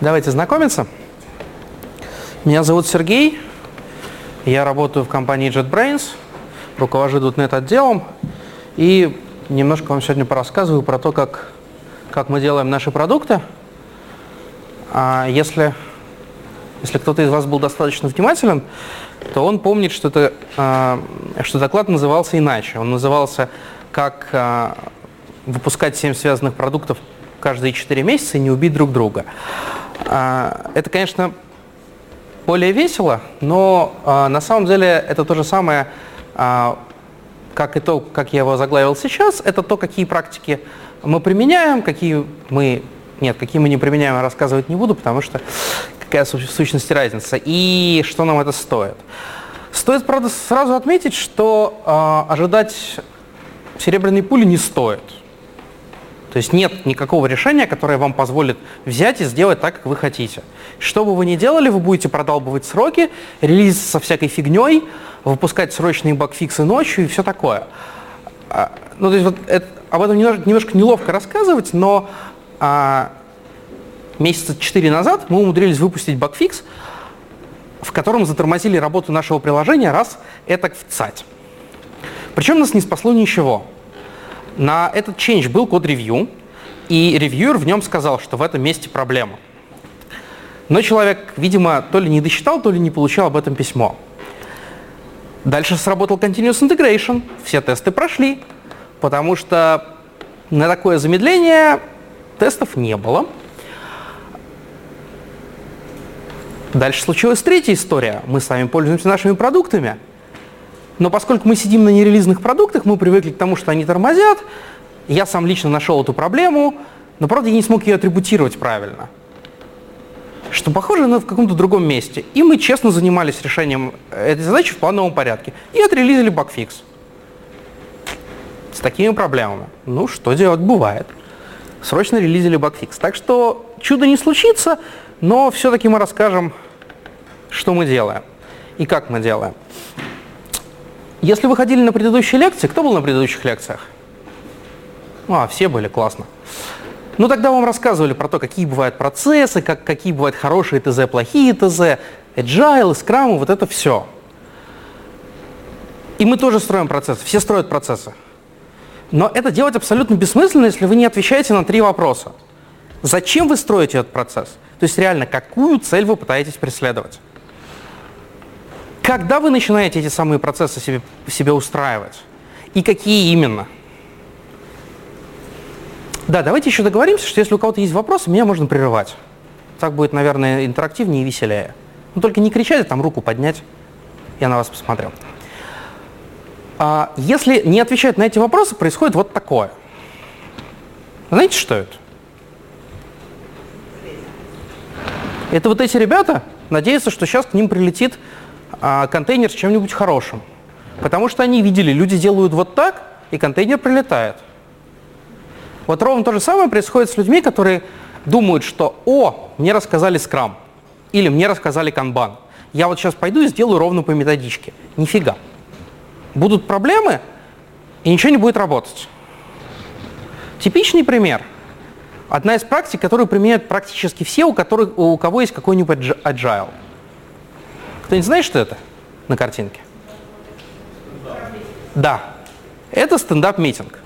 Давайте знакомиться. Меня зовут Сергей. Я работаю в компании JetBrains, руковожу .NET отделом. И немножко вам сегодня порассказываю про то, как, как мы делаем наши продукты. А если, если кто-то из вас был достаточно внимателен, то он помнит, что, это, а, что доклад назывался иначе. Он назывался «Как а, выпускать 7 связанных продуктов каждые 4 месяца и не убить друг друга». А, это, конечно, более весело, но на самом деле это то же самое, как и то, как я его заглавил сейчас, это то, какие практики мы применяем, какие мы... Нет, какие мы не применяем, рассказывать не буду, потому что какая в сущности разница, и что нам это стоит. Стоит, правда, сразу отметить, что э, ожидать серебряной пули не стоит. То есть нет никакого решения, которое вам позволит взять и сделать так, как вы хотите. Что бы вы ни делали, вы будете продалбывать сроки, релиз со всякой фигней, выпускать срочные багфиксы ночью и все такое. А, ну, то есть вот это, об этом немножко, немножко неловко рассказывать, но а, месяца четыре назад мы умудрились выпустить багфикс, в котором затормозили работу нашего приложения раз это в цать. Причем нас не спасло ничего. На этот change был код-ревью, и ревьюер в нем сказал, что в этом месте проблема. Но человек, видимо, то ли не досчитал, то ли не получил об этом письмо. Дальше сработал Continuous Integration, все тесты прошли, потому что на такое замедление тестов не было. Дальше случилась третья история. Мы с вами пользуемся нашими продуктами, но поскольку мы сидим на нерелизных продуктах, мы привыкли к тому, что они тормозят. Я сам лично нашел эту проблему, но, правда, я не смог ее атрибутировать правильно. Что похоже на в каком-то другом месте. И мы честно занимались решением этой задачи в плановом порядке. И отрелизили багфикс. С такими проблемами. Ну, что делать, бывает. Срочно релизили багфикс. Так что чудо не случится, но все-таки мы расскажем, что мы делаем и как мы делаем. Если вы ходили на предыдущие лекции, кто был на предыдущих лекциях? А, все были, классно. Ну, тогда вам рассказывали про то, какие бывают процессы, как, какие бывают хорошие ТЗ, плохие ТЗ, agile, Scrum, вот это все. И мы тоже строим процессы, все строят процессы. Но это делать абсолютно бессмысленно, если вы не отвечаете на три вопроса. Зачем вы строите этот процесс? То есть реально, какую цель вы пытаетесь преследовать? Когда вы начинаете эти самые процессы себе, себе устраивать? И какие именно? Да, давайте еще договоримся, что если у кого-то есть вопросы, меня можно прерывать. Так будет, наверное, интерактивнее и веселее. Но только не кричать, а там руку поднять. Я на вас посмотрел. А если не отвечать на эти вопросы, происходит вот такое. Знаете, что это? Это вот эти ребята надеются, что сейчас к ним прилетит контейнер с чем-нибудь хорошим. Потому что они видели, люди делают вот так, и контейнер прилетает. Вот ровно то же самое происходит с людьми, которые думают, что «О, мне рассказали скрам» или «Мне рассказали канбан». Я вот сейчас пойду и сделаю ровно по методичке. Нифига. Будут проблемы, и ничего не будет работать. Типичный пример. Одна из практик, которую применяют практически все, у, которых, у кого есть какой-нибудь agile. Кто-нибудь знает, что это на картинке? Да. Это стендап-митинг.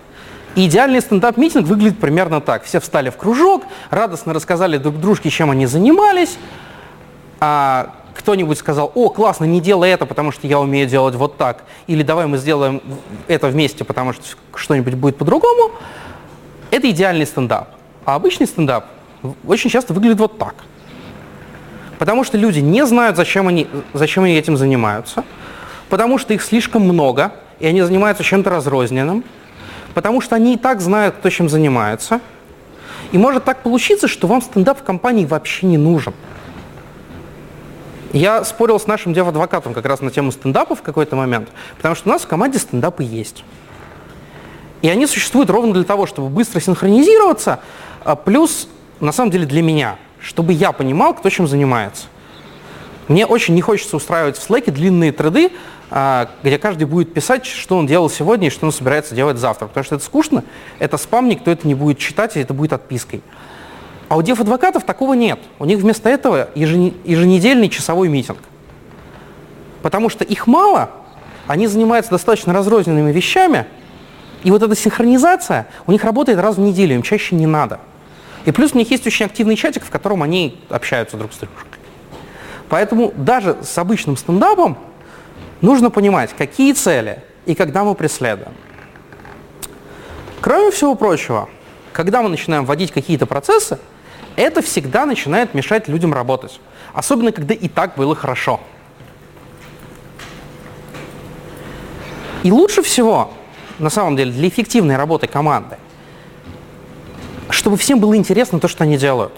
идеальный стендап-митинг выглядит примерно так. Все встали в кружок, радостно рассказали друг дружке, чем они занимались. А кто-нибудь сказал, о, классно, не делай это, потому что я умею делать вот так. Или давай мы сделаем это вместе, потому что что-нибудь будет по-другому. Это идеальный стендап. А обычный стендап очень часто выглядит вот так – Потому что люди не знают, зачем они, зачем они этим занимаются, потому что их слишком много, и они занимаются чем-то разрозненным, потому что они и так знают, кто чем занимается. И может так получиться, что вам стендап в компании вообще не нужен. Я спорил с нашим дев-адвокатом как раз на тему стендапа в какой-то момент, потому что у нас в команде стендапы есть. И они существуют ровно для того, чтобы быстро синхронизироваться, а плюс, на самом деле, для меня – чтобы я понимал, кто чем занимается. Мне очень не хочется устраивать в Slack длинные треды, а, где каждый будет писать, что он делал сегодня и что он собирается делать завтра. Потому что это скучно, это спам, никто это не будет читать, и это будет отпиской. А у дев-адвокатов такого нет. У них вместо этого еженедельный часовой митинг. Потому что их мало, они занимаются достаточно разрозненными вещами, и вот эта синхронизация у них работает раз в неделю, им чаще не надо. И плюс у них есть очень активный чатик, в котором они общаются друг с другом. Поэтому даже с обычным стендапом нужно понимать, какие цели и когда мы преследуем. Кроме всего прочего, когда мы начинаем вводить какие-то процессы, это всегда начинает мешать людям работать. Особенно, когда и так было хорошо. И лучше всего, на самом деле, для эффективной работы команды, чтобы всем было интересно то, что они делают.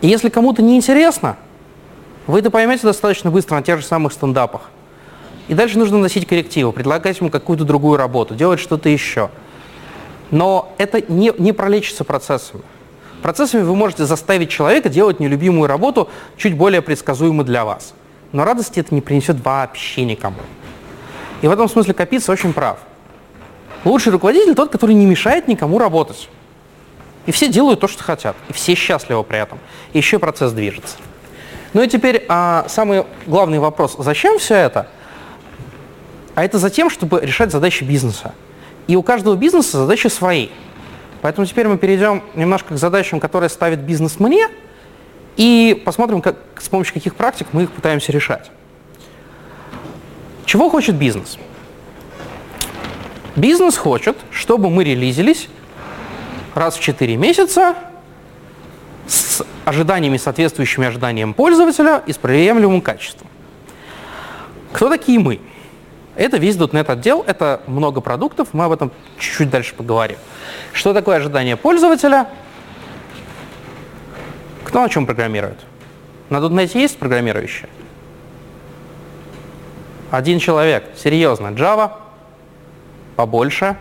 И если кому-то не интересно, вы это поймете достаточно быстро на тех же самых стендапах. И дальше нужно носить коррективы, предлагать ему какую-то другую работу, делать что-то еще. Но это не, не пролечится процессами. Процессами вы можете заставить человека делать нелюбимую работу чуть более предсказуемо для вас. Но радости это не принесет вообще никому. И в этом смысле Капица очень прав. Лучший руководитель тот, который не мешает никому работать. И все делают то, что хотят. И все счастливы при этом. И еще процесс движется. Ну и теперь а, самый главный вопрос. Зачем все это? А это за тем, чтобы решать задачи бизнеса. И у каждого бизнеса задачи свои. Поэтому теперь мы перейдем немножко к задачам, которые ставит бизнес мне, и посмотрим, как, с помощью каких практик мы их пытаемся решать. Чего хочет бизнес? Бизнес хочет, чтобы мы релизились раз в 4 месяца с ожиданиями, соответствующими ожиданиям пользователя и с приемлемым качеством. Кто такие мы? Это весь .NET отдел, это много продуктов, мы об этом чуть-чуть дальше поговорим. Что такое ожидание пользователя? Кто на чем программирует? На .NET есть программирующие? Один человек, серьезно, Java, побольше.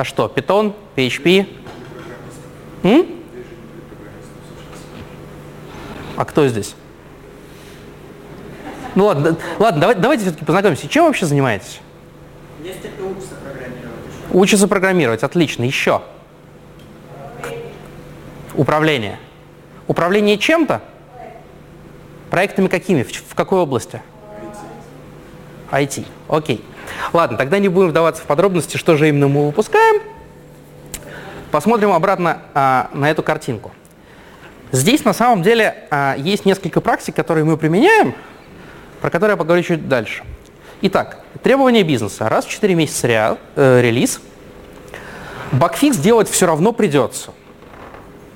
А что, Python, PHP? М? А кто здесь? Ну ладно, ладно давайте, давайте все-таки познакомимся. Чем вообще занимаетесь? Есть те, кто учится программировать. Учится программировать, отлично. Еще? Управление. Управление чем-то? Проектами какими? В, в какой области? IT. Окей. Ладно, тогда не будем вдаваться в подробности, что же именно мы выпускаем. Посмотрим обратно а, на эту картинку. Здесь на самом деле а, есть несколько практик, которые мы применяем, про которые я поговорю чуть дальше. Итак, требования бизнеса. Раз в 4 месяца ре, э, релиз. Багфикс делать все равно придется.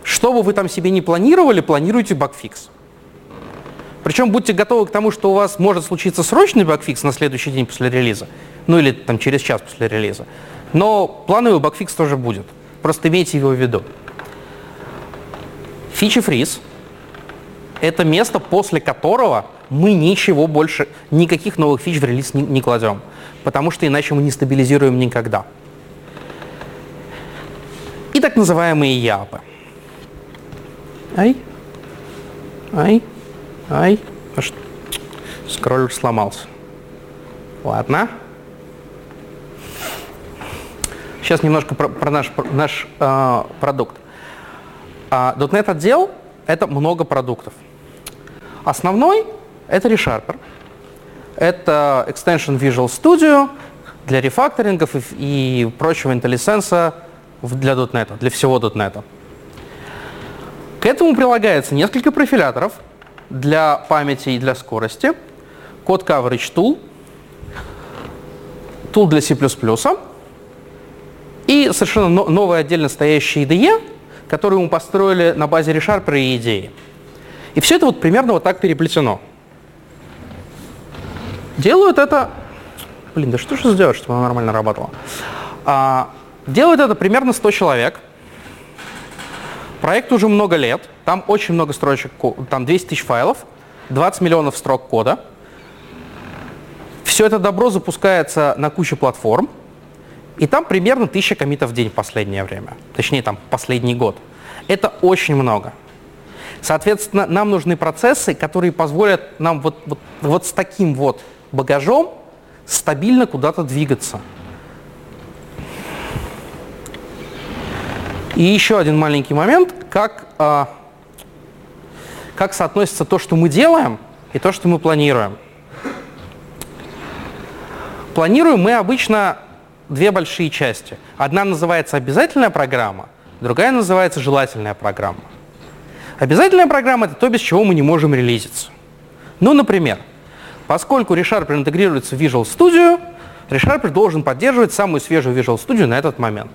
Что бы вы там себе не планировали, планируйте багфикс. Причем будьте готовы к тому, что у вас может случиться срочный багфикс на следующий день после релиза, ну или там через час после релиза. Но плановый багфикс тоже будет. Просто имейте его в виду. Фичи фриз – это место, после которого мы ничего больше, никаких новых фич в релиз не, не кладем, потому что иначе мы не стабилизируем никогда. И так называемые япы. Ай, ай, Ай? Скроллер сломался. Ладно. Сейчас немножко про, про наш, про наш э, продукт. А, .NET отдел — это много продуктов. Основной — это ReSharper. Это Extension Visual Studio для рефакторингов и, и прочего IntelliSense для .NET, для всего .NET. К этому прилагается несколько профиляторов — для памяти и для скорости, код coverage tool, tool для C++, и совершенно новый отдельно стоящий IDE, который мы построили на базе ReSharper и идеи. И все это вот примерно вот так переплетено. Делают это... Блин, да что же сделать, чтобы оно нормально работало? А, делают это примерно 100 человек – Проект уже много лет, там очень много строчек, там 200 тысяч файлов, 20 миллионов строк кода. Все это добро запускается на кучу платформ, и там примерно 1000 комитов в день в последнее время, точнее там последний год. Это очень много. Соответственно, нам нужны процессы, которые позволят нам вот, вот, вот с таким вот багажом стабильно куда-то двигаться. И еще один маленький момент, как, а, как соотносится то, что мы делаем, и то, что мы планируем. Планируем мы обычно две большие части. Одна называется обязательная программа, другая называется желательная программа. Обязательная программа – это то, без чего мы не можем релизиться. Ну, например, поскольку ReSharper интегрируется в Visual Studio, ReSharper должен поддерживать самую свежую Visual Studio на этот момент.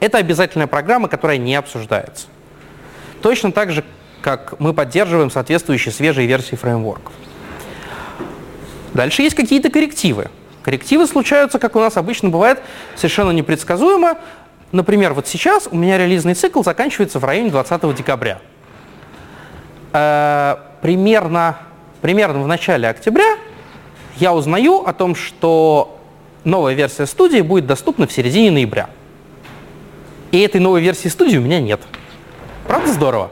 Это обязательная программа, которая не обсуждается. Точно так же, как мы поддерживаем соответствующие свежие версии фреймворков. Дальше есть какие-то коррективы. Коррективы случаются, как у нас обычно бывает, совершенно непредсказуемо. Например, вот сейчас у меня релизный цикл заканчивается в районе 20 декабря. Э, примерно, примерно в начале октября я узнаю о том, что новая версия студии будет доступна в середине ноября. И этой новой версии студии у меня нет. Правда здорово?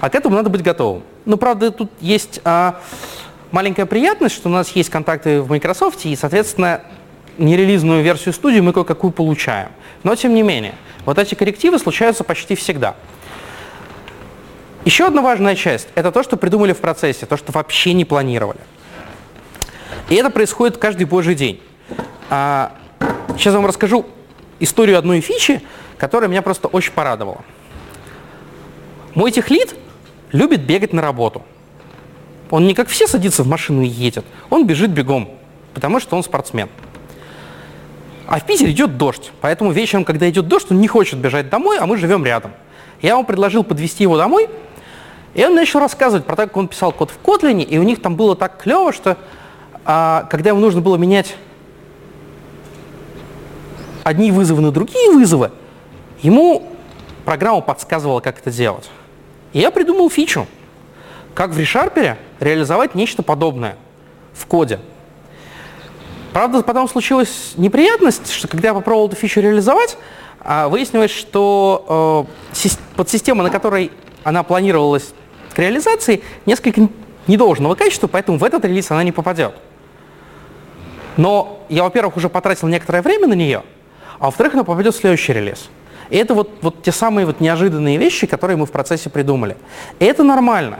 А к этому надо быть готовым. Ну, правда, тут есть а, маленькая приятность, что у нас есть контакты в Microsoft, и, соответственно, нерелизную версию студии мы кое-какую получаем. Но, тем не менее, вот эти коррективы случаются почти всегда. Еще одна важная часть – это то, что придумали в процессе, то, что вообще не планировали. И это происходит каждый божий день. А, сейчас вам расскажу историю одной фичи, которая меня просто очень порадовала. Мой техлит любит бегать на работу. Он не как все садится в машину и едет, он бежит бегом, потому что он спортсмен. А в Питере идет дождь, поэтому вечером, когда идет дождь, он не хочет бежать домой, а мы живем рядом. Я ему предложил подвести его домой, и он начал рассказывать про то, как он писал код в Kotlin, и у них там было так клево, что а, когда ему нужно было менять одни вызовы на другие вызовы, ему программа подсказывала, как это делать. И я придумал фичу, как в ReSharper реализовать нечто подобное в коде. Правда, потом случилась неприятность, что когда я попробовал эту фичу реализовать, а, выяснилось, что э, подсистема, на которой она планировалась к реализации несколько недолжного качества, поэтому в этот релиз она не попадет. Но я, во-первых, уже потратил некоторое время на нее, а во-вторых, она попадет в следующий релиз. И это вот, вот те самые вот неожиданные вещи, которые мы в процессе придумали. И это нормально.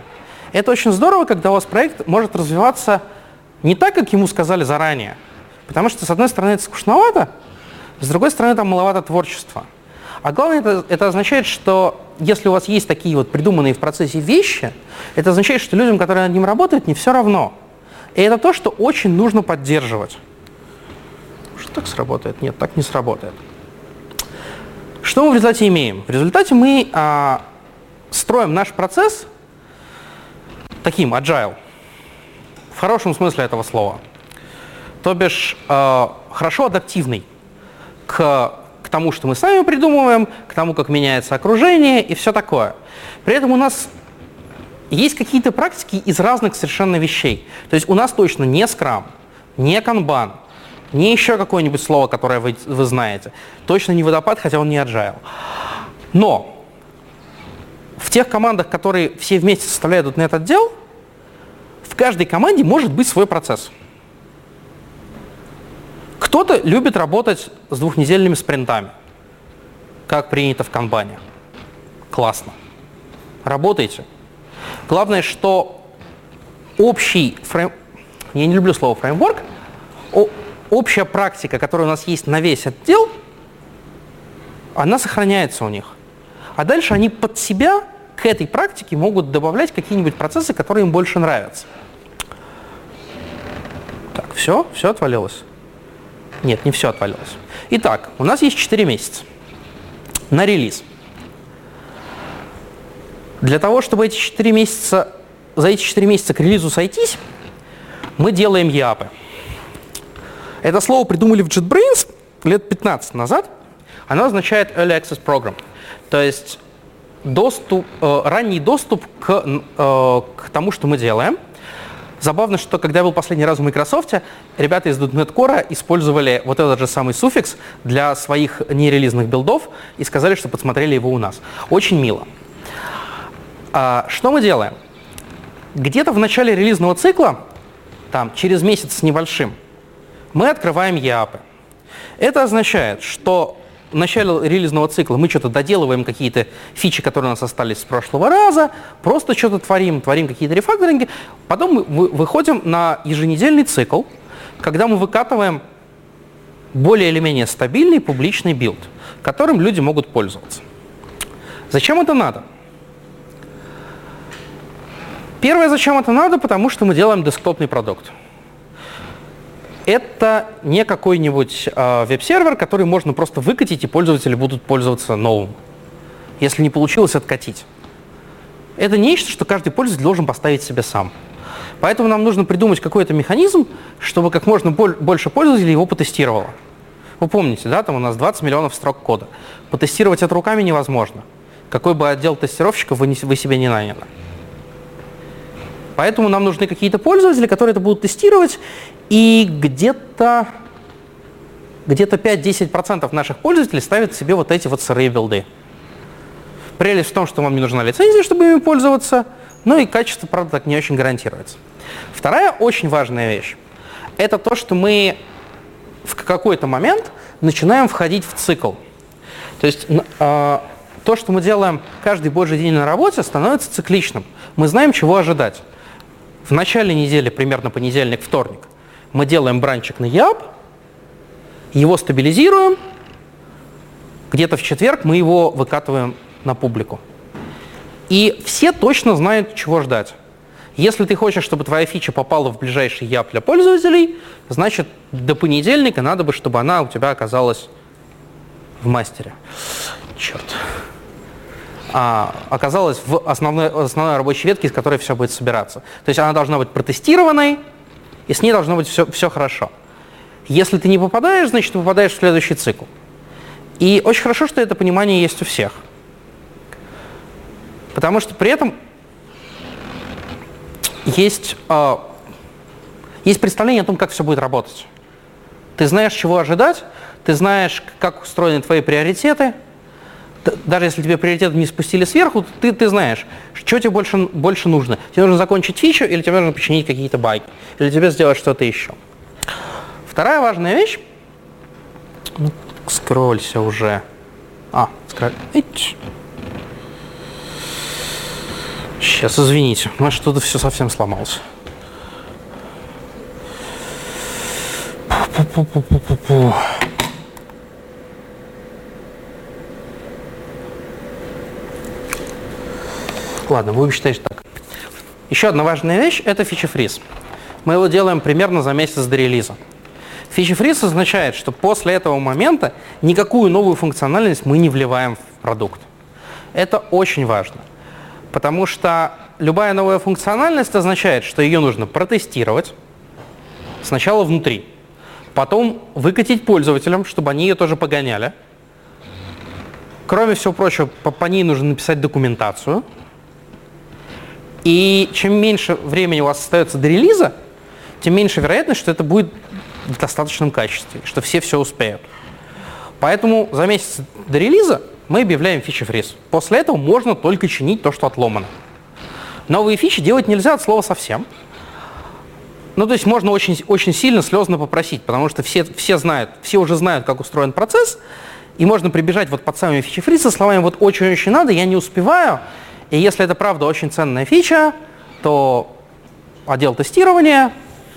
Это очень здорово, когда у вас проект может развиваться не так, как ему сказали заранее. Потому что, с одной стороны, это скучновато, с другой стороны, там маловато творчества. А главное, это, это означает, что если у вас есть такие вот придуманные в процессе вещи, это означает, что людям, которые над ним работают, не все равно. И это то, что очень нужно поддерживать. Так сработает? Нет, так не сработает. Что мы в результате имеем? В результате мы а, строим наш процесс таким, agile, в хорошем смысле этого слова. То бишь, а, хорошо адаптивный к тому, что мы сами придумываем, к тому, как меняется окружение и все такое. При этом у нас есть какие-то практики из разных совершенно вещей. То есть у нас точно не скрам, не канбан, не еще какое-нибудь слово, которое вы, вы знаете. Точно не водопад, хотя он не agile. Но в тех командах, которые все вместе составляют .NET отдел, в каждой команде может быть свой процесс. Кто-то любит работать с двухнедельными спринтами, как принято в канбане. Классно. Работайте. Главное, что общий фрейм... Я не люблю слово фреймворк. Общая практика, которая у нас есть на весь отдел, она сохраняется у них. А дальше они под себя к этой практике могут добавлять какие-нибудь процессы, которые им больше нравятся. Так, все, все отвалилось. Нет, не все отвалилось. Итак, у нас есть 4 месяца на релиз. Для того, чтобы эти 4 месяца, за эти 4 месяца к релизу сойтись, мы делаем ЯПы. Это слово придумали в JetBrains лет 15 назад. Оно означает Early Access Program. То есть доступ, э, ранний доступ к, э, к тому, что мы делаем – Забавно, что когда я был последний раз в Microsoft, ребята из .NET использовали вот этот же самый суффикс для своих нерелизных билдов и сказали, что подсмотрели его у нас. Очень мило. А, что мы делаем? Где-то в начале релизного цикла, там, через месяц с небольшим, мы открываем ЯПы. Это означает, что в начале релизного цикла мы что-то доделываем какие-то фичи, которые у нас остались с прошлого раза, просто что-то творим, творим какие-то рефакторинги. Потом мы выходим на еженедельный цикл, когда мы выкатываем более или менее стабильный публичный build, которым люди могут пользоваться. Зачем это надо? Первое, зачем это надо, потому что мы делаем десктопный продукт это не какой-нибудь э, веб-сервер, который можно просто выкатить, и пользователи будут пользоваться новым, если не получилось откатить. Это нечто, что каждый пользователь должен поставить себе сам. Поэтому нам нужно придумать какой-то механизм, чтобы как можно больше пользователей его потестировало. Вы помните, да, там у нас 20 миллионов строк кода. Потестировать это руками невозможно. Какой бы отдел тестировщиков вы, не, вы себе не наняли. Поэтому нам нужны какие-то пользователи, которые это будут тестировать, и где-то где-то 5-10% наших пользователей ставят себе вот эти вот сырые билды. Прелесть в том, что вам не нужна лицензия, чтобы ими пользоваться, ну и качество, правда, так не очень гарантируется. Вторая очень важная вещь – это то, что мы в какой-то момент начинаем входить в цикл. То есть э, то, что мы делаем каждый божий день на работе, становится цикличным. Мы знаем, чего ожидать. В начале недели, примерно понедельник, вторник, мы делаем бранчик на ЯП, его стабилизируем, где-то в четверг мы его выкатываем на публику. И все точно знают, чего ждать. Если ты хочешь, чтобы твоя фича попала в ближайший ЯП для пользователей, значит, до понедельника надо бы, чтобы она у тебя оказалась в мастере. Черт а, оказалась в основной, основной рабочей ветке, из которой все будет собираться. То есть она должна быть протестированной, и с ней должно быть все, все хорошо. Если ты не попадаешь, значит, ты попадаешь в следующий цикл. И очень хорошо, что это понимание есть у всех. Потому что при этом есть, э, есть представление о том, как все будет работать. Ты знаешь, чего ожидать, ты знаешь, как устроены твои приоритеты – даже если тебе приоритет не спустили сверху, ты, ты знаешь, что тебе больше, больше нужно. Тебе нужно закончить фичу или тебе нужно починить какие-то баги, или тебе сделать что-то еще. Вторая важная вещь. Ну, скроллься уже. А, скроль. Сейчас, извините, у нас что-то все совсем сломалось. Пу-пу-пу-пу-пу-пу. Ладно, будем считать так. Еще одна важная вещь – это фича-фриз. Мы его делаем примерно за месяц до релиза. Фича-фриз означает, что после этого момента никакую новую функциональность мы не вливаем в продукт. Это очень важно, потому что любая новая функциональность означает, что ее нужно протестировать сначала внутри, потом выкатить пользователям, чтобы они ее тоже погоняли. Кроме всего прочего, по, по ней нужно написать документацию – и чем меньше времени у вас остается до релиза, тем меньше вероятность, что это будет в достаточном качестве, что все все успеют. Поэтому за месяц до релиза мы объявляем фичи фриз. После этого можно только чинить то, что отломано. Новые фичи делать нельзя от слова совсем. Ну, то есть можно очень, очень сильно слезно попросить, потому что все, все знают, все уже знают, как устроен процесс, и можно прибежать вот под самыми фичи фриз со словами «вот очень-очень надо, я не успеваю», и если это правда очень ценная фича, то отдел тестирования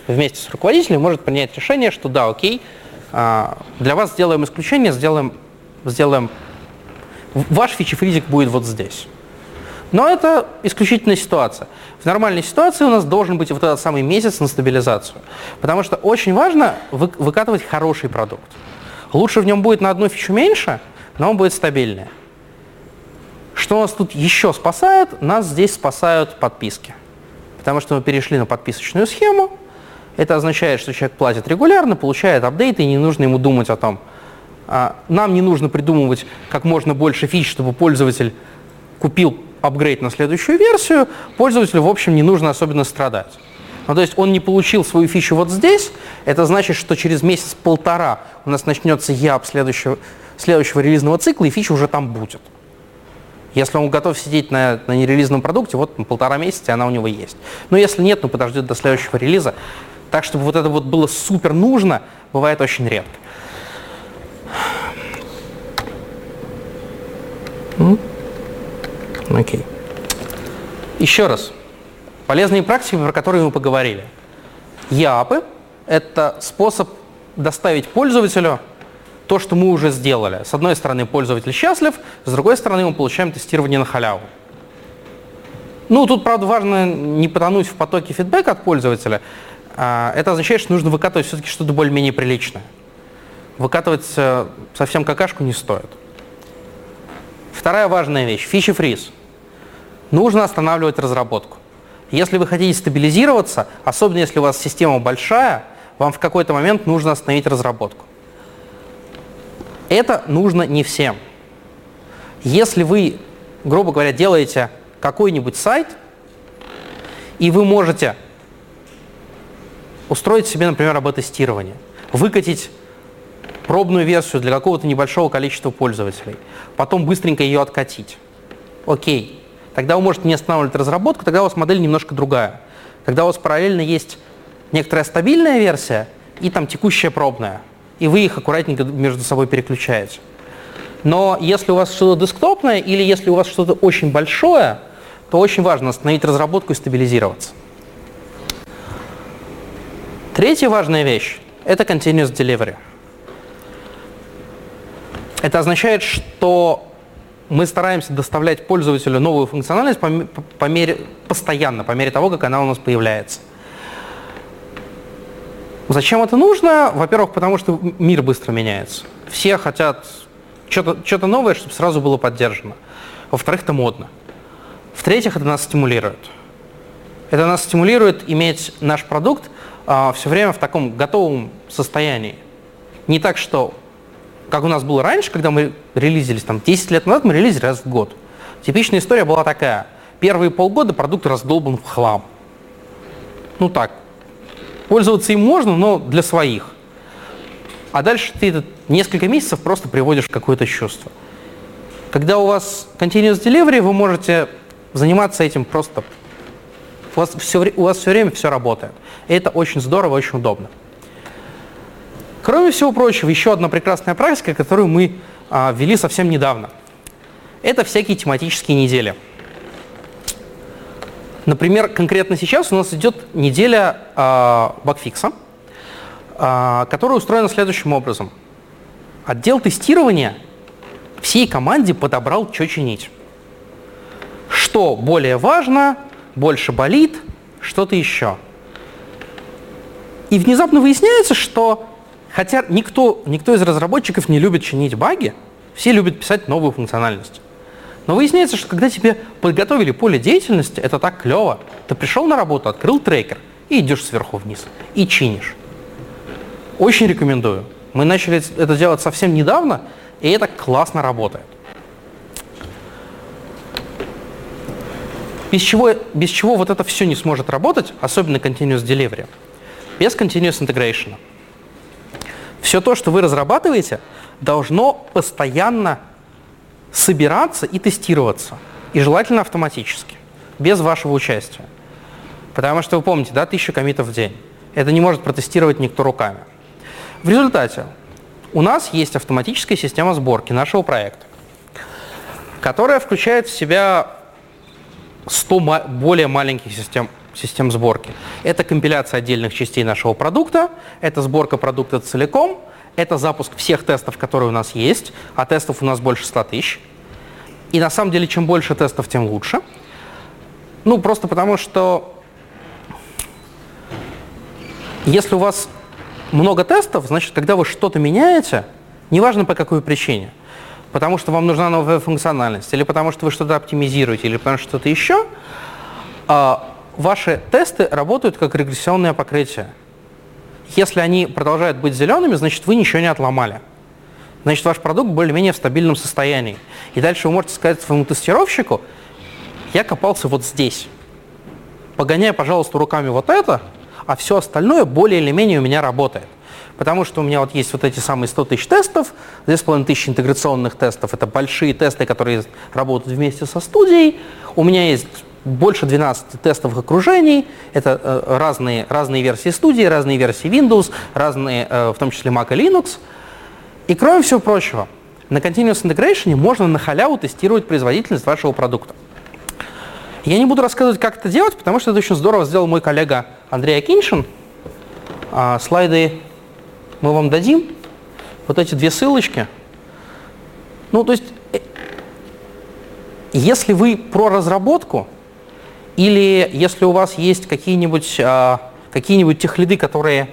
вместе с руководителем может принять решение, что да, окей, а, для вас сделаем исключение, сделаем, сделаем ваш фичи-фризик будет вот здесь. Но это исключительная ситуация. В нормальной ситуации у нас должен быть вот этот самый месяц на стабилизацию. Потому что очень важно вы, выкатывать хороший продукт. Лучше в нем будет на одну фичу меньше, но он будет стабильнее. Что нас тут еще спасает? Нас здесь спасают подписки. Потому что мы перешли на подписочную схему. Это означает, что человек платит регулярно, получает апдейты, и не нужно ему думать о том. А, нам не нужно придумывать как можно больше фич, чтобы пользователь купил апгрейд на следующую версию. Пользователю, в общем, не нужно особенно страдать. Ну, то есть он не получил свою фичу вот здесь, это значит, что через месяц-полтора у нас начнется ЯП следующего, следующего релизного цикла, и фича уже там будет. Если он готов сидеть на, на нерелизном продукте, вот полтора месяца, и она у него есть. Но если нет, ну подождет до следующего релиза. Так, чтобы вот это вот было супер нужно, бывает очень редко. Окей. Okay. Еще раз. Полезные практики, про которые мы поговорили. ЯПы – это способ доставить пользователю то, что мы уже сделали. С одной стороны, пользователь счастлив, с другой стороны, мы получаем тестирование на халяву. Ну, тут, правда, важно не потонуть в потоке фидбэка от пользователя. А, это означает, что нужно выкатывать все-таки что-то более-менее приличное. Выкатывать э, совсем какашку не стоит. Вторая важная вещь – фичи фриз. Нужно останавливать разработку. Если вы хотите стабилизироваться, особенно если у вас система большая, вам в какой-то момент нужно остановить разработку. Это нужно не всем. Если вы, грубо говоря, делаете какой-нибудь сайт, и вы можете устроить себе, например, АБ-тестирование, выкатить пробную версию для какого-то небольшого количества пользователей, потом быстренько ее откатить. Окей. Тогда вы можете не останавливать разработку, тогда у вас модель немножко другая. Тогда у вас параллельно есть некоторая стабильная версия и там текущая пробная. И вы их аккуратненько между собой переключаете. Но если у вас что-то десктопное или если у вас что-то очень большое, то очень важно остановить разработку и стабилизироваться. Третья важная вещь – это continuous delivery. Это означает, что мы стараемся доставлять пользователю новую функциональность по, по, мере, постоянно, по мере того, как она у нас появляется. Зачем это нужно? Во-первых, потому что мир быстро меняется. Все хотят что-то что новое, чтобы сразу было поддержано. Во-вторых, это модно. В-третьих, это нас стимулирует. Это нас стимулирует иметь наш продукт а, все время в таком готовом состоянии. Не так, что как у нас было раньше, когда мы релизились, там 10 лет назад мы релизили раз в год. Типичная история была такая. Первые полгода продукт раздолбан в хлам. Ну так, пользоваться им можно, но для своих. А дальше ты это несколько месяцев просто приводишь какое-то чувство. Когда у вас continuous delivery, вы можете заниматься этим просто. У вас все, у вас все время все работает. И это очень здорово, очень удобно. Кроме всего прочего, еще одна прекрасная практика, которую мы а, ввели совсем недавно. Это всякие тематические недели. Например, конкретно сейчас у нас идет неделя э, багфикса, э, которая устроена следующим образом. Отдел тестирования всей команде подобрал, что чинить. Что более важно, больше болит, что-то еще. И внезапно выясняется, что Хотя никто, никто из разработчиков не любит чинить баги, все любят писать новую функциональность. Но выясняется, что когда тебе подготовили поле деятельности, это так клево. Ты пришел на работу, открыл трекер и идешь сверху вниз. И чинишь. Очень рекомендую. Мы начали это делать совсем недавно, и это классно работает. Без чего, без чего вот это все не сможет работать, особенно continuous delivery, без continuous integration. Все то, что вы разрабатываете, должно постоянно собираться и тестироваться. И желательно автоматически, без вашего участия. Потому что вы помните, да, тысяча комитов в день. Это не может протестировать никто руками. В результате у нас есть автоматическая система сборки нашего проекта, которая включает в себя 100 более маленьких систем систем сборки. Это компиляция отдельных частей нашего продукта, это сборка продукта целиком, это запуск всех тестов, которые у нас есть, а тестов у нас больше 100 тысяч. И на самом деле, чем больше тестов, тем лучше. Ну, просто потому что если у вас много тестов, значит, когда вы что-то меняете, неважно по какой причине, потому что вам нужна новая функциональность, или потому что вы что-то оптимизируете, или потому что что-то еще, а, ваши тесты работают как регрессионное покрытие. Если они продолжают быть зелеными, значит вы ничего не отломали. Значит ваш продукт более-менее в стабильном состоянии. И дальше вы можете сказать своему тестировщику, я копался вот здесь. Погоняй, пожалуйста, руками вот это, а все остальное более или менее у меня работает. потому что у меня вот есть вот эти самые 100 тысяч тестов, 2500 интеграционных тестов, это большие тесты, которые работают вместе со студией. У меня есть больше 12 тестовых окружений, это э, разные, разные версии студии, разные версии Windows, разные, э, в том числе Mac и Linux. И кроме всего прочего, на Continuous Integration можно на халяву тестировать производительность вашего продукта. Я не буду рассказывать, как это делать, потому что это очень здорово сделал мой коллега Андрей Акиншин. А, слайды мы вам дадим. Вот эти две ссылочки. Ну, то есть, э, если вы про разработку, или если у вас есть какие-нибудь а, какие-нибудь техлиды, которые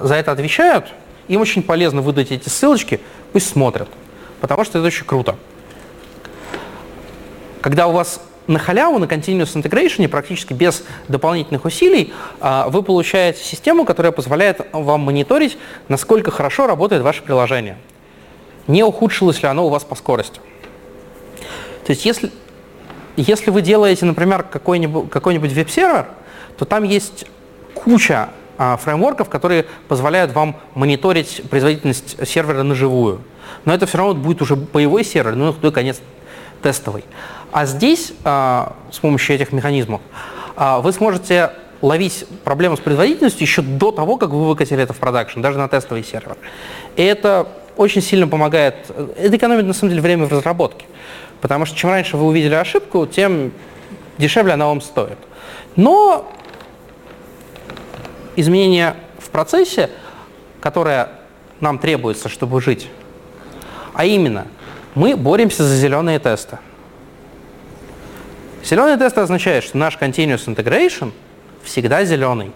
за это отвечают, им очень полезно выдать эти ссылочки, пусть смотрят, потому что это очень круто. Когда у вас на халяву, на Continuous Integration, практически без дополнительных усилий, а, вы получаете систему, которая позволяет вам мониторить, насколько хорошо работает ваше приложение. Не ухудшилось ли оно у вас по скорости. То есть если, если вы делаете, например, какой-нибудь какой веб-сервер, то там есть куча а, фреймворков, которые позволяют вам мониторить производительность сервера на живую. Но это все равно будет уже боевой сервер, ну, на конец тестовый. А здесь а, с помощью этих механизмов а, вы сможете ловить проблему с производительностью еще до того, как вы выкатили это в продакшн, даже на тестовый сервер. И это очень сильно помогает, это экономит на самом деле время в разработке. Потому что чем раньше вы увидели ошибку, тем дешевле она вам стоит. Но изменение в процессе, которое нам требуется, чтобы жить, а именно, мы боремся за зеленые тесты. Зеленый тест означает, что наш continuous integration всегда зеленый.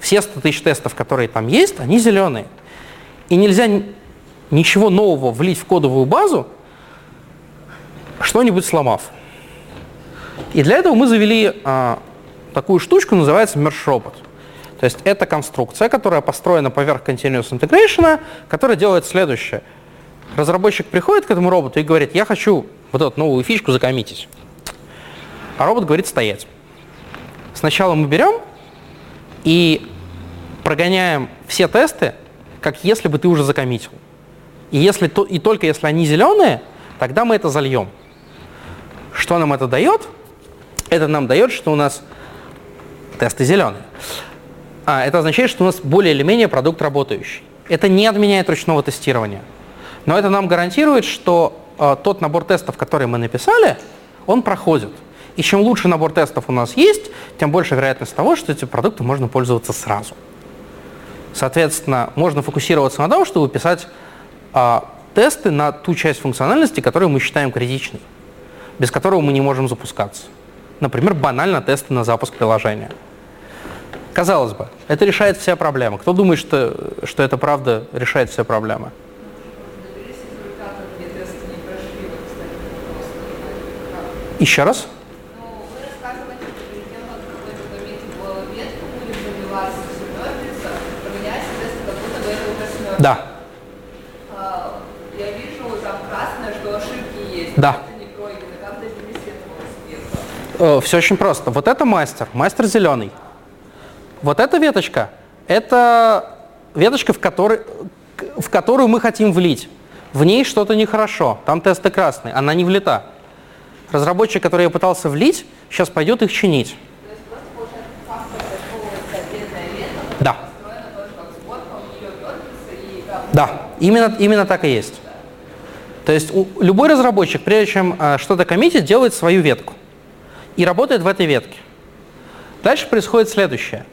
Все 100 тысяч тестов, которые там есть, они зеленые. И нельзя ничего нового влить в кодовую базу, что-нибудь сломав. И для этого мы завели а, такую штучку, называется Merge Robot. То есть это конструкция, которая построена поверх Continuous Integration, которая делает следующее. Разработчик приходит к этому роботу и говорит, я хочу вот эту новую фичку закоммитить. А робот говорит стоять. Сначала мы берем и прогоняем все тесты, как если бы ты уже закоммитил. И, если, и только если они зеленые, тогда мы это зальем. Что нам это дает? Это нам дает, что у нас тесты зеленые. А, это означает, что у нас более или менее продукт работающий. Это не отменяет ручного тестирования. Но это нам гарантирует, что э, тот набор тестов, который мы написали, он проходит. И чем лучше набор тестов у нас есть, тем больше вероятность того, что эти продукты можно пользоваться сразу. Соответственно, можно фокусироваться на том, чтобы писать э, тесты на ту часть функциональности, которую мы считаем критичной, без которого мы не можем запускаться. Например, банально тесты на запуск приложения. Казалось бы, это решает все проблемы. Кто думает, что, что это правда решает все проблемы? Еще раз? Да. А, я вижу там красное, что ошибки есть. Да. Это не пройдено. Как добились этого Э? Все очень просто. Вот это мастер, мастер зеленый. Вот эта веточка, это веточка, в, которой, в которую мы хотим влить. В ней что-то нехорошо, там тесты красные, она не влита. Разработчик, который я пытался влить, сейчас пойдет их чинить. Да, да, именно, именно так и есть. То есть у, любой разработчик, прежде чем э, что-то коммитить, делает свою ветку и работает в этой ветке. Дальше происходит следующее.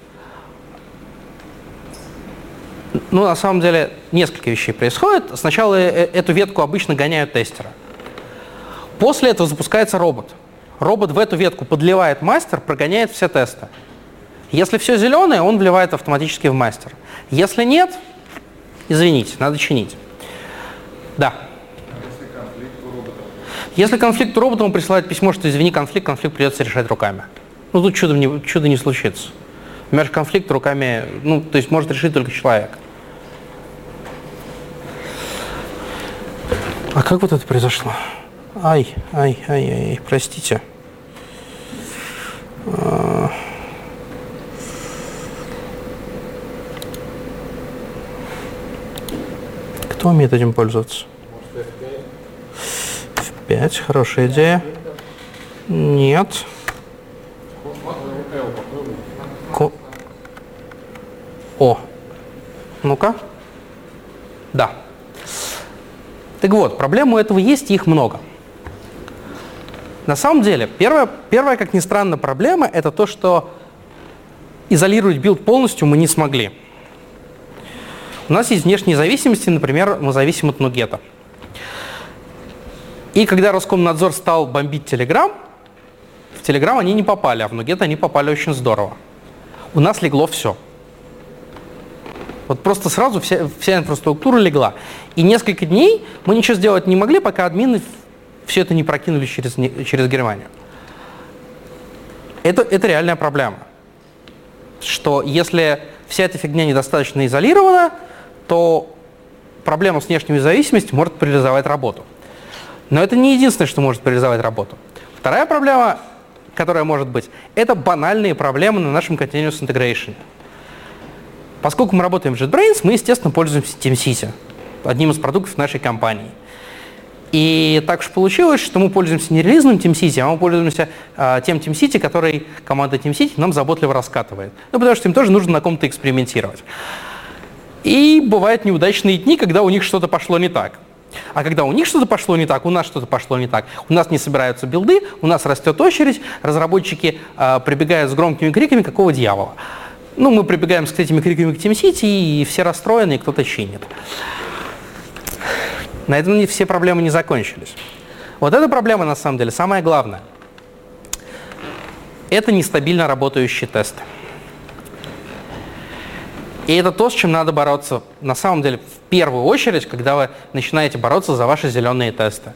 Ну, на самом деле, несколько вещей происходит. Сначала э- эту ветку обычно гоняют тестеры. После этого запускается робот. Робот в эту ветку подливает мастер, прогоняет все тесты. Если все зеленое, он вливает автоматически в мастер. Если нет, извините, надо чинить. Да. Если конфликт он присылает письмо, что извини, конфликт, конфликт придется решать руками. Ну, тут чудо не, чудо не случится. Например, конфликт руками, ну, то есть может решить только человек. А как вот это произошло? Ай, ай, ай, ай, простите. А. Кто умеет этим пользоваться? F5, хорошая идея. Нет. Ко- О. Ну-ка. Да. Так вот, проблем у этого есть, их много. На самом деле, первая, первая, как ни странно, проблема – это то, что изолировать build полностью мы не смогли. У нас есть внешние зависимости, например, мы зависим от NuGet а. И когда Роскомнадзор стал бомбить Telegram, в Telegram они не попали, а в NuGet они попали очень здорово. У нас легло все. Вот просто сразу вся, вся инфраструктура легла. И несколько дней мы ничего сделать не могли, пока админы все это не прокинули через, через Германию. Это, это реальная проблема. Что если вся эта фигня недостаточно изолирована, то проблема с внешними зависимостью может парализовать работу. Но это не единственное, что может парализовать работу. Вторая проблема, которая может быть, это банальные проблемы на нашем Continuous Integration. Поскольку мы работаем в JetBrains, мы, естественно, пользуемся TeamCity, одним из продуктов нашей компании. И так уж получилось, что мы пользуемся не релизным TeamCity, а мы пользуемся э, тем TeamCity, который команда TeamCity нам заботливо раскатывает. Ну, потому что им тоже нужно на ком-то экспериментировать. И бывают неудачные дни, когда у них что-то пошло не так. А когда у них что-то пошло не так, у нас что-то пошло не так. У нас не собираются билды, у нас растет очередь, разработчики э, прибегают с громкими криками, какого дьявола. Ну, мы прибегаем с этими криками к TeamCity, и все расстроены, и кто-то чинит. На этом все проблемы не закончились. Вот эта проблема, на самом деле, самая главная. Это нестабильно работающие тесты. И это то, с чем надо бороться, на самом деле, в первую очередь, когда вы начинаете бороться за ваши зеленые тесты.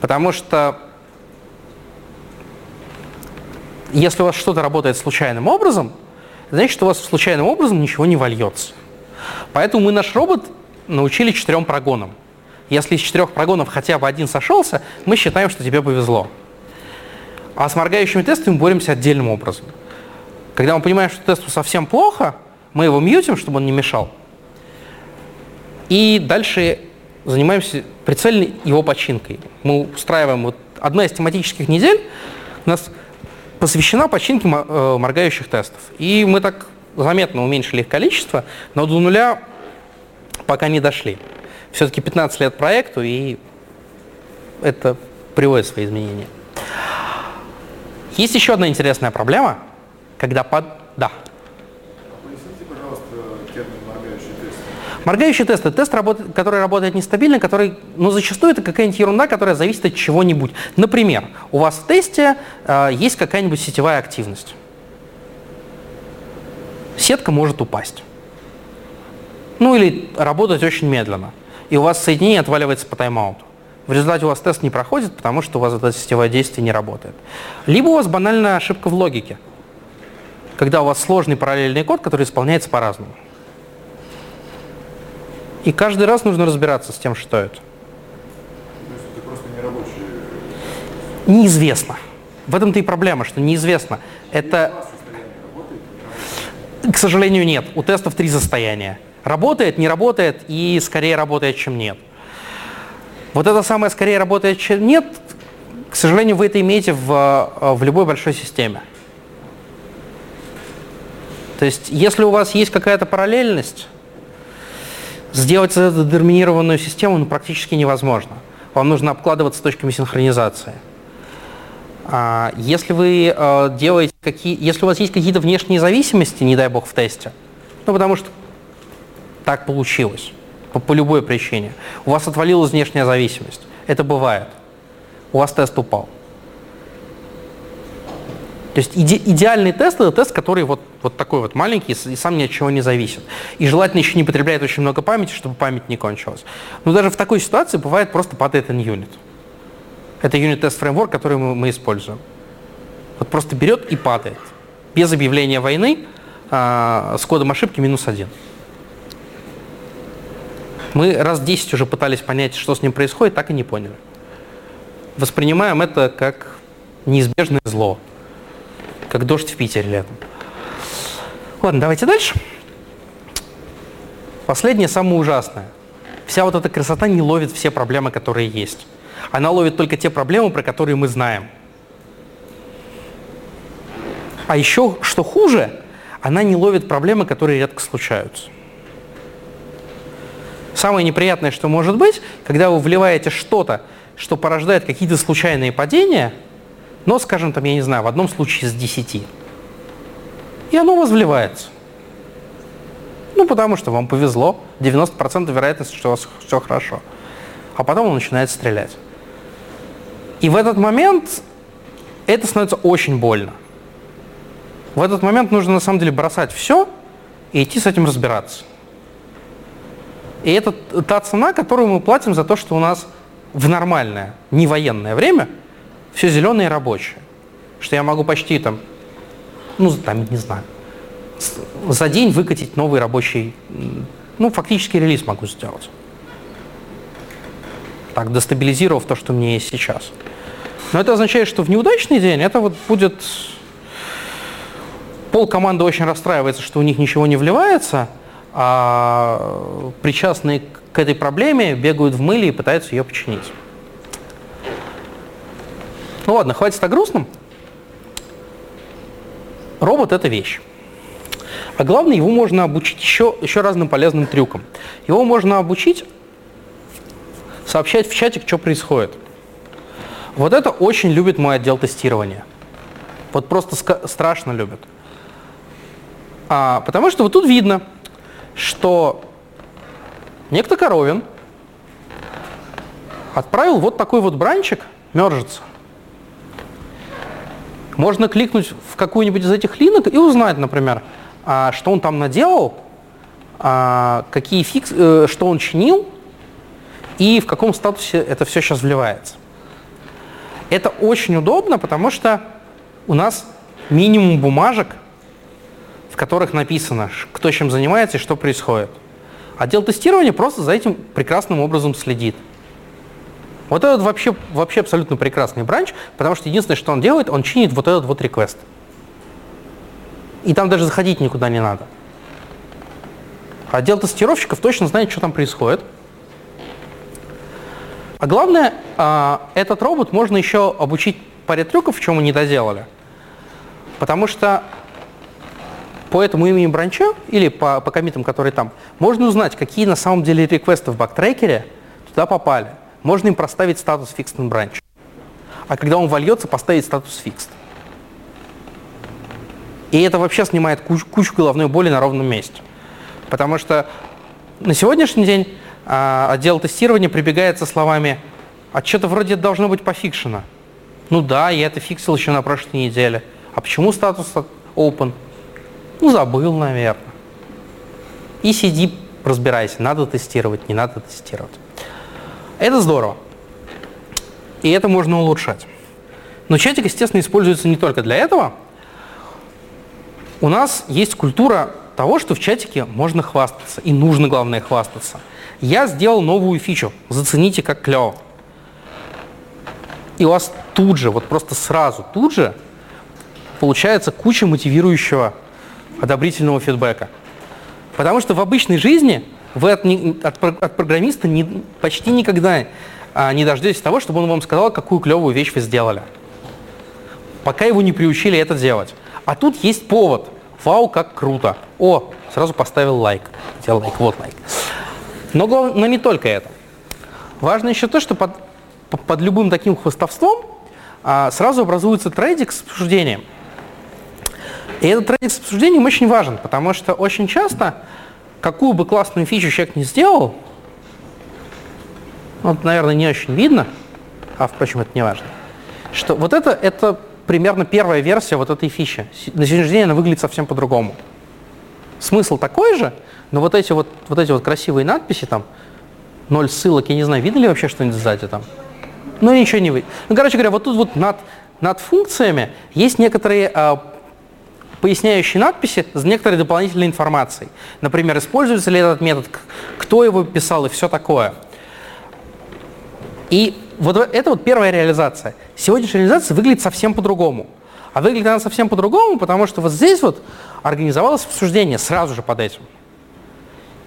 Потому что если у вас что-то работает случайным образом, значит, у вас случайным образом ничего не вольется. Поэтому мы наш робот научили четырем прогонам. Если из четырех прогонов хотя бы один сошелся, мы считаем, что тебе повезло. А с моргающими тестами боремся отдельным образом. Когда мы понимаем, что тесту совсем плохо, мы его мьютим, чтобы он не мешал. И дальше занимаемся прицельной его починкой. Мы устраиваем вот одна из тематических недель у нас посвящена починке э, моргающих тестов. И мы так заметно уменьшили их количество, но до нуля пока не дошли. Все-таки 15 лет проекту, и это приводит свои изменения. Есть еще одна интересная проблема, когда под... Да. Моргающий тест – это тест, который работает нестабильно, который, ну, зачастую это какая-нибудь ерунда, которая зависит от чего-нибудь. Например, у вас в тесте э, есть какая-нибудь сетевая активность. Сетка может упасть. Ну или работать очень медленно. И у вас соединение отваливается по тайм-ауту. В результате у вас тест не проходит, потому что у вас это сетевое действие не работает. Либо у вас банальная ошибка в логике, когда у вас сложный параллельный код, который исполняется по-разному. И каждый раз нужно разбираться с тем, что это. это просто не рабочий. Неизвестно. В этом-то и проблема, что неизвестно. Это, к сожалению, нет. У тестов три состояния. Работает, не работает и скорее работает, чем нет. Вот это самое скорее работает, чем нет, к сожалению, вы это имеете в, в любой большой системе. То есть, если у вас есть какая-то параллельность, Сделать задетерминированную систему ну, практически невозможно. Вам нужно обкладываться точками синхронизации. А, если вы э, делаете какие, если у вас есть какие-то внешние зависимости, не дай бог в тесте, ну потому что так получилось по, по любой причине, у вас отвалилась внешняя зависимость, это бывает, у вас тест упал. То есть иде, идеальный тест это тест, который вот, вот такой вот маленький и сам ни от чего не зависит. И желательно еще не потребляет очень много памяти, чтобы память не кончилась. Но даже в такой ситуации бывает просто падает unit. Это юнит-тест фреймворк, который мы, мы используем. Вот просто берет и падает. Без объявления войны а, с кодом ошибки минус один. Мы раз 10 уже пытались понять, что с ним происходит, так и не поняли. Воспринимаем это как неизбежное зло как дождь в Питере летом. Ладно, давайте дальше. Последнее, самое ужасное. вся вот эта красота не ловит все проблемы, которые есть. Она ловит только те проблемы, про которые мы знаем. А еще, что хуже, она не ловит проблемы, которые редко случаются. Самое неприятное, что может быть, когда вы вливаете что-то, что порождает какие-то случайные падения, но, скажем, там, я не знаю, в одном случае из 10. И оно у вас вливается. Ну, потому что вам повезло. 90% вероятности, что у вас все хорошо. А потом он начинает стрелять. И в этот момент это становится очень больно. В этот момент нужно на самом деле бросать все и идти с этим разбираться. И это та цена, которую мы платим за то, что у нас в нормальное, не военное время все зеленое и рабочее. Что я могу почти там, ну, там, не знаю, за день выкатить новый рабочий, ну, фактически релиз могу сделать. Так, дестабилизировав то, что у меня есть сейчас. Но это означает, что в неудачный день это вот будет... Пол команды очень расстраивается, что у них ничего не вливается, а причастные к этой проблеме бегают в мыле и пытаются ее починить. Ну ладно, хватит о грустном. Робот – это вещь. А главное, его можно обучить еще, еще разным полезным трюкам. Его можно обучить сообщать в чатик, что происходит. Вот это очень любит мой отдел тестирования. Вот просто страшно любят. А, потому что вот тут видно, что некто Коровин отправил вот такой вот бранчик мержится. Можно кликнуть в какую-нибудь из этих линок и узнать, например, а, что он там наделал, а, какие фикс, э, что он чинил и в каком статусе это все сейчас вливается. Это очень удобно, потому что у нас минимум бумажек, в которых написано, кто чем занимается и что происходит. Отдел тестирования просто за этим прекрасным образом следит. Вот этот вообще, вообще абсолютно прекрасный бранч, потому что единственное, что он делает, он чинит вот этот вот реквест. И там даже заходить никуда не надо. Отдел тестировщиков точно знает, что там происходит. А главное, а, этот робот можно еще обучить паре трюков, в чем мы не доделали. Потому что по этому имени бранча или по, по комитам, которые там, можно узнать, какие на самом деле реквесты в бактрекере туда попали. Можно им проставить статус fixed in branch. А когда он вольется, поставить статус fixed. И это вообще снимает кучу, кучу головной боли на ровном месте. Потому что на сегодняшний день а, отдел тестирования прибегает со словами «А что-то вроде должно быть пофикшено». Ну да, я это фиксил еще на прошлой неделе. А почему статус open? Ну, забыл, наверное. И сиди, разбирайся, надо тестировать, не надо тестировать. Это здорово. И это можно улучшать. Но чатик, естественно, используется не только для этого – у нас есть культура того, что в чатике можно хвастаться, и нужно, главное, хвастаться. Я сделал новую фичу, зацените, как клево. И у вас тут же, вот просто сразу, тут же получается куча мотивирующего одобрительного фидбэка. Потому что в обычной жизни вы от, от, от программиста не, почти никогда а, не дождетесь того, чтобы он вам сказал, какую клевую вещь вы сделали. Пока его не приучили это делать. А тут есть повод. Вау, как круто. О, сразу поставил лайк. Хотел лайк, вот лайк. Но, но не только это. Важно еще то, что под, под любым таким хвостовством а, сразу образуется трейдик с обсуждением. И этот трейдик с обсуждением очень важен, потому что очень часто, какую бы классную фичу человек не сделал, вот, наверное, не очень видно, а, впрочем, это не важно, что вот это, это примерно первая версия вот этой фичи. На сегодняшний день она выглядит совсем по-другому. Смысл такой же, но вот эти вот, вот эти вот красивые надписи там, ноль ссылок, я не знаю, видно ли вообще что-нибудь сзади там? Ну, ничего не видно. Ну, короче говоря, вот тут вот над, над функциями есть некоторые э, поясняющие надписи с некоторой дополнительной информацией. Например, используется ли этот метод, кто его писал и все такое. И вот это вот первая реализация. Сегодняшняя реализация выглядит совсем по-другому. А выглядит она совсем по-другому, потому что вот здесь вот организовалось обсуждение сразу же под этим.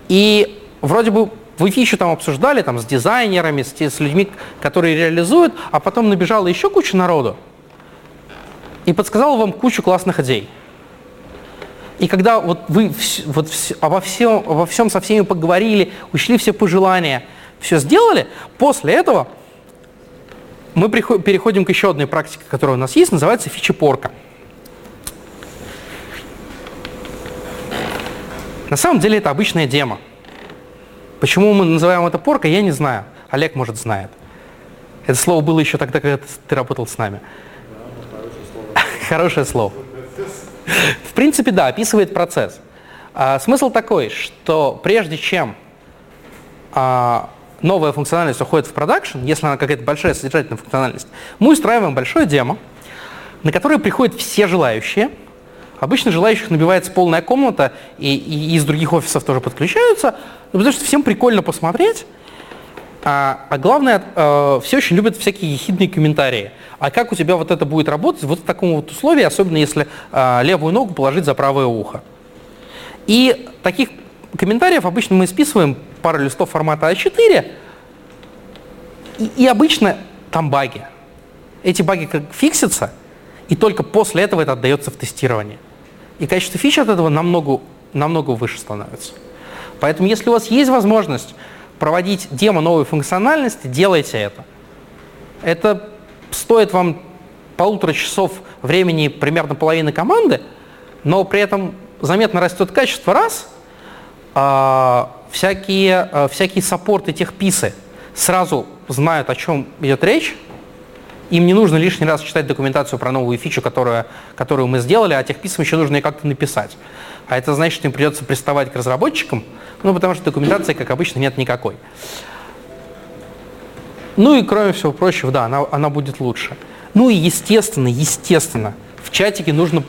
И вроде бы Вы фичу там обсуждали там, с дизайнерами, с, с людьми, которые реализуют, а потом набежала еще куча народу и подсказала вам кучу классных идей. И когда вот вы вот обо, всем, обо всем со всеми поговорили, учли все пожелания, все сделали, после этого мы переходим к еще одной практике, которая у нас есть, называется фичепорка. На самом деле это обычная демо. Почему мы называем это поркой, я не знаю. Олег, может, знает. Это слово было еще тогда, когда ты ты работал с нами. Хорошее слово. В принципе, да, описывает процесс. А, смысл такой, что прежде чем а, новая функциональность уходит в продакшн, если она какая-то большая содержательная функциональность, мы устраиваем большое демо, на которое приходят все желающие. Обычно желающих набивается полная комната, и, и из других офисов тоже подключаются, ну, потому что всем прикольно посмотреть. А, а главное, э, все очень любят всякие ехидные комментарии. А как у тебя вот это будет работать вот в таком вот условии, особенно если э, левую ногу положить за правое ухо. И таких комментариев обычно мы списываем пару листов формата А4, и, и обычно там баги. Эти баги как фиксятся, и только после этого это отдается в тестирование. И качество фич от этого намного, намного выше становится. Поэтому если у вас есть возможность проводить демо новой функциональности, делайте это. Это стоит вам полутора часов времени примерно половины команды, но при этом заметно растет качество раз, а, всякие, а, всякие саппорты техписы сразу знают, о чем идет речь, им не нужно лишний раз читать документацию про новую фичу, которую, которую мы сделали, а техписам еще нужно ее как-то написать. А это значит, что им придется приставать к разработчикам, ну, потому что документации, как обычно, нет никакой. Ну и кроме всего прочего, да, она, она будет лучше. Ну и естественно, естественно, в чатике нужно,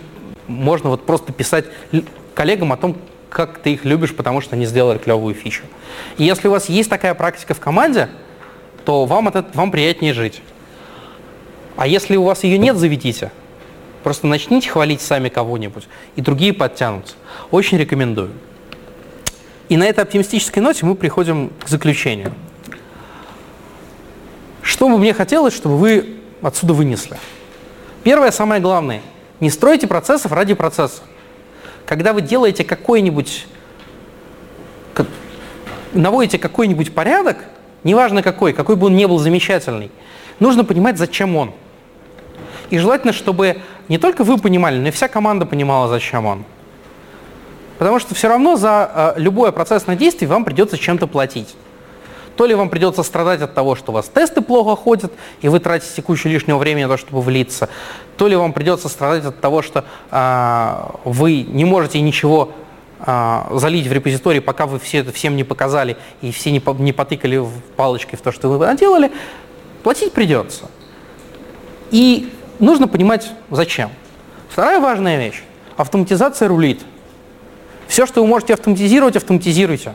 можно вот просто писать коллегам о том, как ты их любишь, потому что они сделали клевую фичу. И если у вас есть такая практика в команде, то вам, от вам приятнее жить. А если у вас ее нет, заведите. Просто начните хвалить сами кого-нибудь, и другие подтянутся. Очень рекомендую. И на этой оптимистической ноте мы приходим к заключению. Что бы мне хотелось, чтобы вы отсюда вынесли? Первое, самое главное, не стройте процессов ради процесса. Когда вы делаете какой-нибудь, как- наводите какой-нибудь порядок, неважно какой, какой бы он ни был замечательный, нужно понимать, зачем он. И желательно, чтобы не только вы понимали, но и вся команда понимала, зачем он. Потому что все равно за э, любое процессное действие вам придется чем-то платить. То ли вам придется страдать от того, что у вас тесты плохо ходят, и вы тратите кучу лишнего времени на то, чтобы влиться, то ли вам придется страдать от того, что а, вы не можете ничего а, залить в репозиторий, пока вы все это всем не показали и все не, не потыкали палочкой в то, что вы наделали, платить придется. И нужно понимать, зачем. Вторая важная вещь. Автоматизация рулит. Все, что вы можете автоматизировать, автоматизируйте.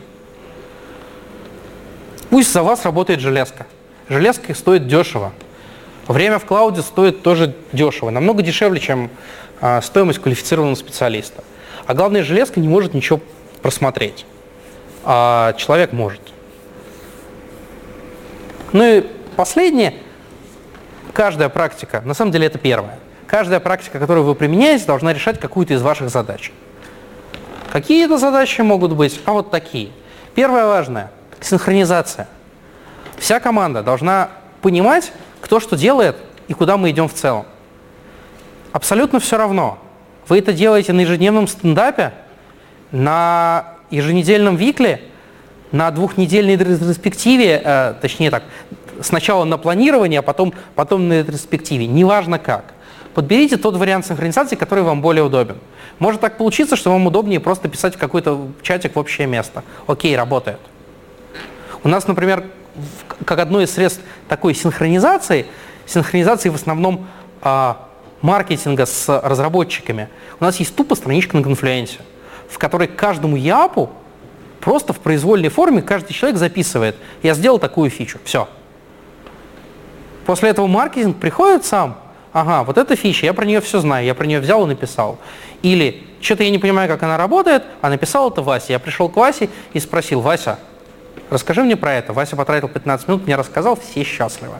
Пусть за вас работает железка. Железка стоит дешево. Время в клауде стоит тоже дешево. Намного дешевле, чем а, стоимость квалифицированного специалиста. А главное, железка не может ничего просмотреть. А человек может. Ну и последнее. Каждая практика, на самом деле это первая, каждая практика, которую вы применяете, должна решать какую-то из ваших задач. Какие это задачи могут быть? А вот такие. Первое важное – синхронизация. Вся команда должна понимать, кто что делает и куда мы идем в целом. Абсолютно все равно. Вы это делаете на ежедневном стендапе, на еженедельном викле, на двухнедельной ретроспективе, э, точнее так, сначала на планирование, а потом, потом на ретроспективе. Неважно как. Подберите тот вариант синхронизации, который вам более удобен. Может так получиться, что вам удобнее просто писать в какой-то чатик в общее место. Окей, работает. У нас, например, как одно из средств такой синхронизации, синхронизации в основном а, маркетинга с разработчиками, у нас есть тупо страничка на конфлюенсе, в которой каждому япу просто в произвольной форме каждый человек записывает, я сделал такую фичу, все. После этого маркетинг приходит сам, ага, вот эта фича, я про нее все знаю, я про нее взял и написал. Или что-то я не понимаю, как она работает, а написал это Вася. Я пришел к Васе и спросил, Вася, Расскажи мне про это. Вася потратил 15 минут, мне рассказал, все счастливы.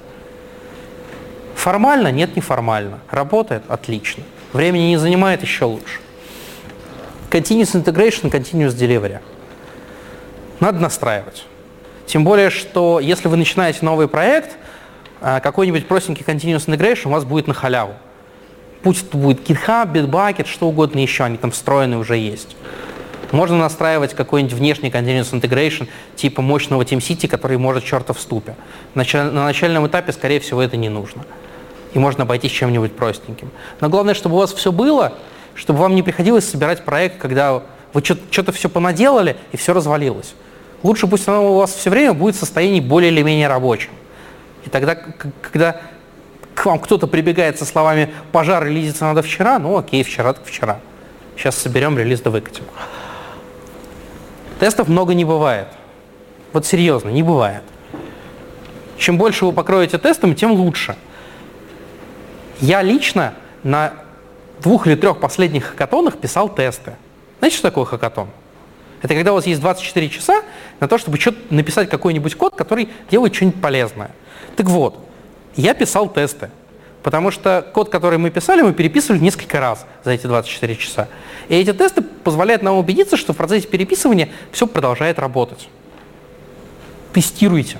Формально? Нет, неформально. Работает? Отлично. Времени не занимает? Еще лучше. Continuous integration, continuous delivery. Надо настраивать. Тем более, что если вы начинаете новый проект, какой-нибудь простенький continuous integration у вас будет на халяву. Пусть это будет GitHub, Bitbucket, что угодно еще, они там встроены уже есть. Можно настраивать какой-нибудь внешний continuous integration типа мощного TeamCity, который может черта в ступе. На начальном этапе, скорее всего, это не нужно. И можно обойтись чем-нибудь простеньким. Но главное, чтобы у вас все было, чтобы вам не приходилось собирать проект, когда вы что-то все понаделали и все развалилось. Лучше пусть оно у вас все время будет в состоянии более или менее рабочим. И тогда, когда к вам кто-то прибегает со словами «пожар релизиться надо вчера», ну окей, вчера так вчера. Сейчас соберем релиз да выкатим. Тестов много не бывает. Вот серьезно, не бывает. Чем больше вы покроете тестами, тем лучше. Я лично на двух или трех последних хакатонах писал тесты. Знаете, что такое хакатон? Это когда у вас есть 24 часа на то, чтобы написать какой-нибудь код, который делает что-нибудь полезное. Так вот, я писал тесты, потому что код, который мы писали, мы переписывали несколько раз за эти 24 часа. И эти тесты позволяют нам убедиться, что в процессе переписывания все продолжает работать. Тестируйте.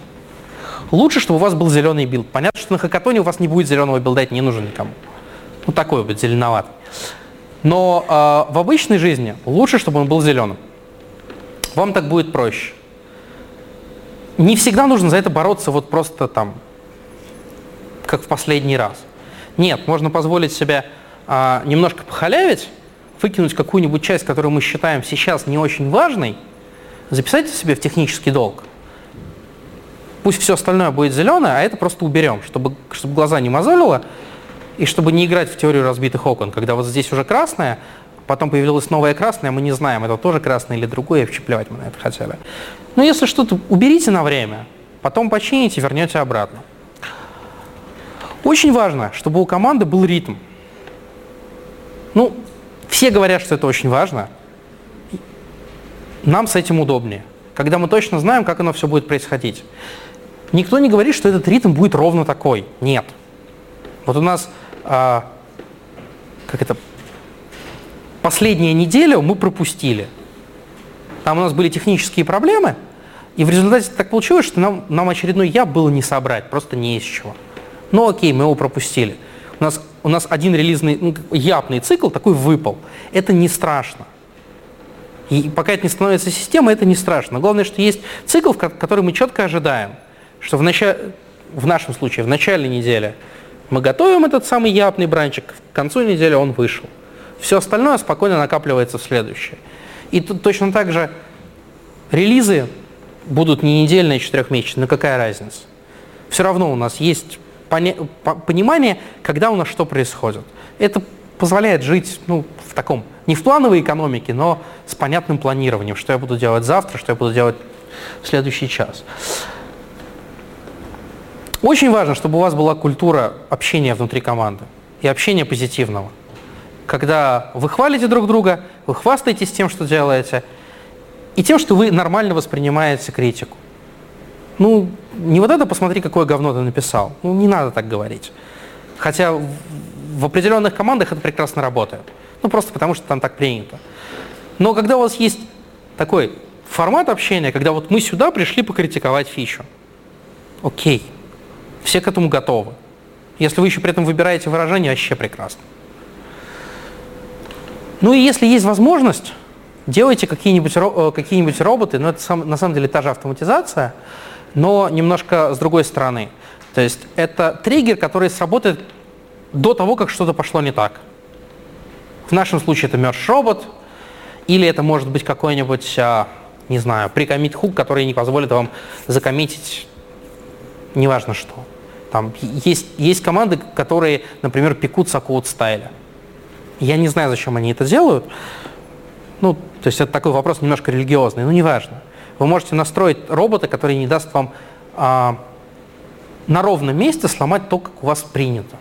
Лучше, чтобы у вас был зеленый build. Понятно, что на хакатоне у вас не будет зеленого билда, это не нужен никому. Ну, такой будет зеленоватый. Но э, в обычной жизни лучше, чтобы он был зеленым. Вам так будет проще. Не всегда нужно за это бороться вот просто там как в последний раз. Нет, можно позволить себе а, немножко похалявить, выкинуть какую-нибудь часть, которую мы считаем сейчас не очень важной, записать себе в технический долг. Пусть все остальное будет зеленое, а это просто уберем, чтобы, чтобы глаза не мозолило, и чтобы не играть в теорию разбитых окон, когда вот здесь уже красное, потом появилось новое красное, мы не знаем, это тоже красное или другое, вообще плевать мы на это хотели. Но если что-то уберите на время, потом почините, вернете обратно. Очень важно, чтобы у команды был ритм. Ну, все говорят, что это очень важно. Нам с этим удобнее, когда мы точно знаем, как оно все будет происходить. Никто не говорит, что этот ритм будет ровно такой. Нет. Вот у нас, а, как это, последняя неделя мы пропустили. Там у нас были технические проблемы, и в результате так получилось, что нам, нам очередной я было не собрать, просто не из чего. Ну окей, мы его пропустили. У нас, у нас один релизный, ну, япный цикл такой выпал. Это не страшно. И пока это не становится системой, это не страшно. Главное, что есть цикл, который мы четко ожидаем, что в, начале, в нашем случае в начале недели мы готовим этот самый япный бранчик, к концу недели он вышел. Все остальное спокойно накапливается в следующее. И тут точно так же релизы будут не недельные, а четырехмесячные, но какая разница? Все равно у нас есть понимание, когда у нас что происходит. Это позволяет жить ну, в таком, не в плановой экономике, но с понятным планированием, что я буду делать завтра, что я буду делать в следующий час. Очень важно, чтобы у вас была культура общения внутри команды и общения позитивного. Когда вы хвалите друг друга, вы хвастаетесь тем, что делаете, и тем, что вы нормально воспринимаете критику. Ну, не вот это посмотри, какое говно ты написал. Ну, не надо так говорить. Хотя в определенных командах это прекрасно работает. Ну, просто потому что там так принято. Но когда у вас есть такой формат общения, когда вот мы сюда пришли покритиковать фичу, окей, все к этому готовы. Если вы еще при этом выбираете выражение, вообще прекрасно. Ну и если есть возможность, делайте какие-нибудь э, какие роботы, но это на самом деле та же автоматизация, но немножко с другой стороны. То есть это триггер, который сработает до того, как что-то пошло не так. В нашем случае это merge робот, или это может быть какой-нибудь, а, не знаю, прикомит хук, который не позволит вам закоммитить неважно что. Там есть, есть команды, которые, например, пекутся код стайля. Я не знаю, зачем они это делают. Ну, то есть это такой вопрос немножко религиозный, но неважно. Вы можете настроить робота, который не даст вам а, на ровном месте сломать то, как у вас принято.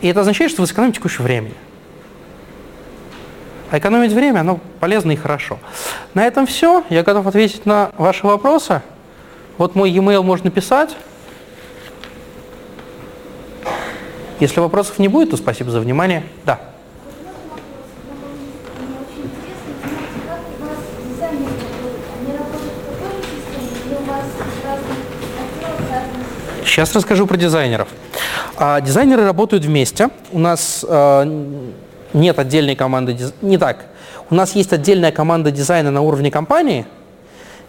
И это означает, что вы сэкономите кучу времени. А экономить время, оно полезно и хорошо. На этом все. Я готов ответить на ваши вопросы. Вот мой e-mail можно писать. Если вопросов не будет, то спасибо за внимание. Да. Сейчас расскажу про дизайнеров. А, дизайнеры работают вместе. У нас а, нет отдельной команды, диз- не так. У нас есть отдельная команда дизайна на уровне компании,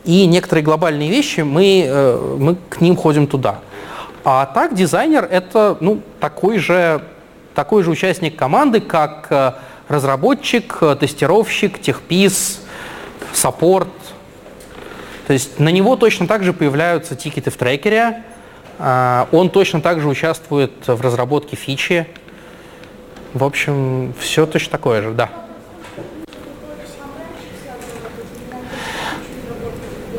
и некоторые глобальные вещи мы, э, мы к ним ходим туда. А так дизайнер это ну, такой, же, такой же участник команды, как э, разработчик, э, тестировщик, техпис, саппорт. То есть на него точно так же появляются тикеты в трекере, а, он точно так же участвует в разработке фичи. В общем, все точно такое же, да.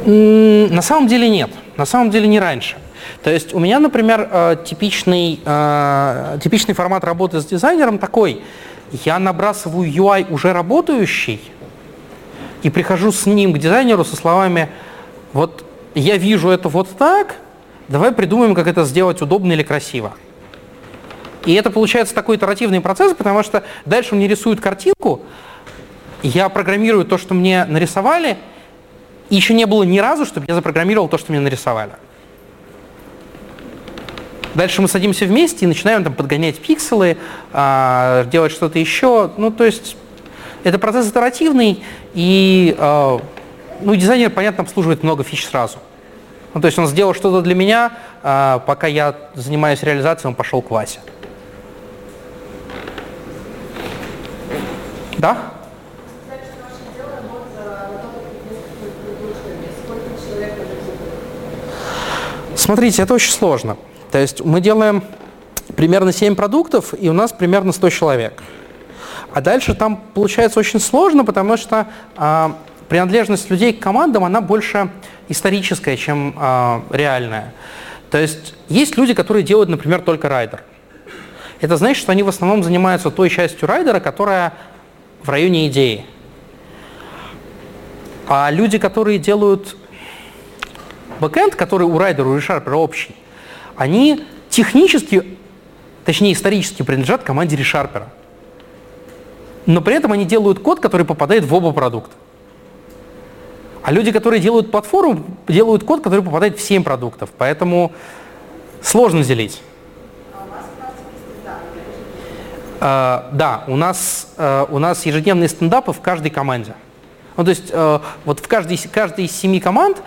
На самом деле нет. На самом деле не раньше. То есть у меня, например, э, типичный, э, типичный формат работы с дизайнером такой. Я набрасываю UI уже работающий и прихожу с ним к дизайнеру со словами, вот я вижу это вот так, давай придумаем, как это сделать удобно или красиво. И это получается такой итеративный процесс, потому что дальше мне рисуют картинку, я программирую то, что мне нарисовали, и еще не было ни разу, чтобы я запрограммировал то, что мне нарисовали. Дальше мы садимся вместе и начинаем там подгонять пикселы, а, делать что-то еще. Ну, то есть это процесс итеративный, и а, ну, дизайнер, понятно, обслуживает много фич сразу. Ну, то есть он сделал что-то для меня, а, пока я занимаюсь реализацией, он пошел к Васе. Да? Смотрите, это очень сложно. То есть мы делаем примерно 7 продуктов, и у нас примерно 100 человек. А дальше там получается очень сложно, потому что а, принадлежность людей к командам, она больше историческая, чем а, реальная. То есть есть люди, которые делают, например, только райдер. Это значит, что они в основном занимаются той частью райдера, которая в районе идеи. А люди, которые делают бэкэнд, который у райдера, у ReSharper общий, они технически, точнее исторически принадлежат команде ReSharper. Но при этом они делают код, который попадает в оба продукта. А люди, которые делают платформу, делают код, который попадает в 7 продуктов. Поэтому сложно делить. Uh, да, у нас, uh, у нас ежедневные стендапы в каждой команде. Ну, то есть uh, вот в каждой, каждой из семи команд,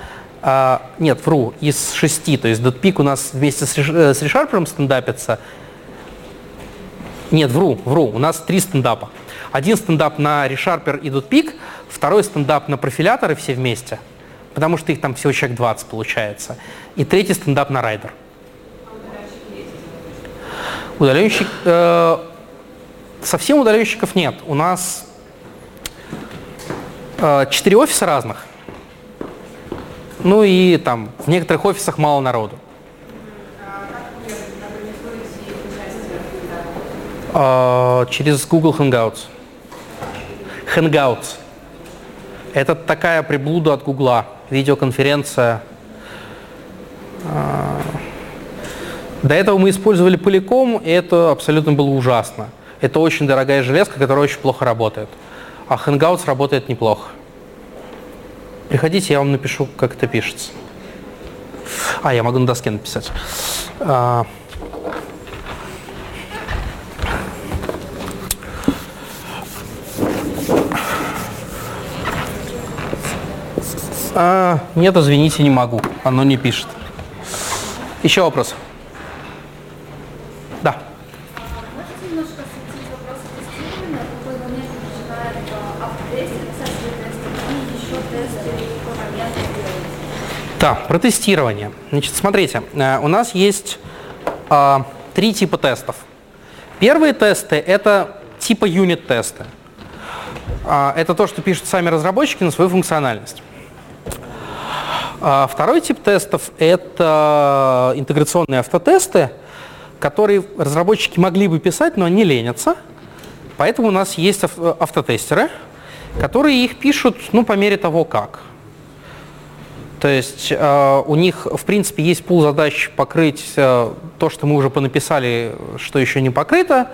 нет, вру, из шести, то есть .peak у нас вместе с, э, с стендапится. Нет, вру, вру, у нас три стендапа. Один стендап на ReSharper и .peak, второй стендап на профиляторы все вместе, потому что их там всего человек 20 получается. И третий стендап на райдер. Удаленщик... Э, совсем удаленщиков нет. У нас э, офиса разных. Ну и там в некоторых офисах мало народу. Э, через Google Hangouts. Hangouts. Это такая приблуда от Гугла, видеоконференция. Э, До этого мы использовали Polycom, и это абсолютно было ужасно. Это очень дорогая железка, которая очень плохо работает. А Hangouts работает неплохо. Приходите, я вам напишу, как это пишется. А, я могу на доске написать. А, а, нет, извините, не могу. Оно не пишет. Еще вопрос? Да. Можете немножко осветить вопросы тестирования? В какой момент начинает а, автотестинг, кстати, тестинг, и еще тесты, в какой момент делаете? Да, про тестирование. Значит, смотрите, э, у нас есть э, три типа тестов. Первые тесты — это типа юнит-тесты. А, это то, что пишут сами разработчики на свою функциональность. А, второй тип тестов — это интеграционные автотесты, которые разработчики могли бы писать, но они ленятся. Поэтому у нас есть ав- автотестеры — которые их пишут, ну, по мере того, как. То есть э, у них, в принципе, есть пул задач покрыть э, то, что мы уже понаписали, что еще не покрыто,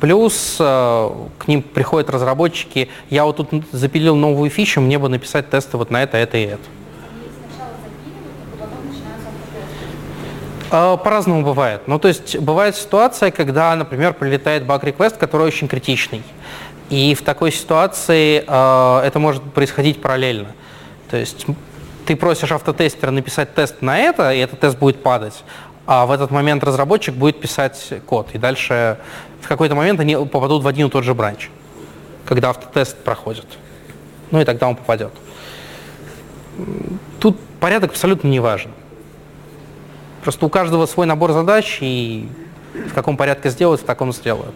плюс э, к ним приходят разработчики, я вот тут запилил новую фичу, мне бы написать тесты вот на это, это и это. Э, По-разному бывает. Ну, то есть бывает ситуация, когда, например, прилетает баг-реквест, который очень критичный. И в такой ситуации э, это может происходить параллельно. То есть ты просишь автотестера написать тест на это, и этот тест будет падать. А в этот момент разработчик будет писать код. И дальше в какой-то момент они попадут в один и тот же бранч, когда автотест проходит. Ну и тогда он попадет. Тут порядок абсолютно не важен. Просто у каждого свой набор задач, и в каком порядке сделать, в таком сделают.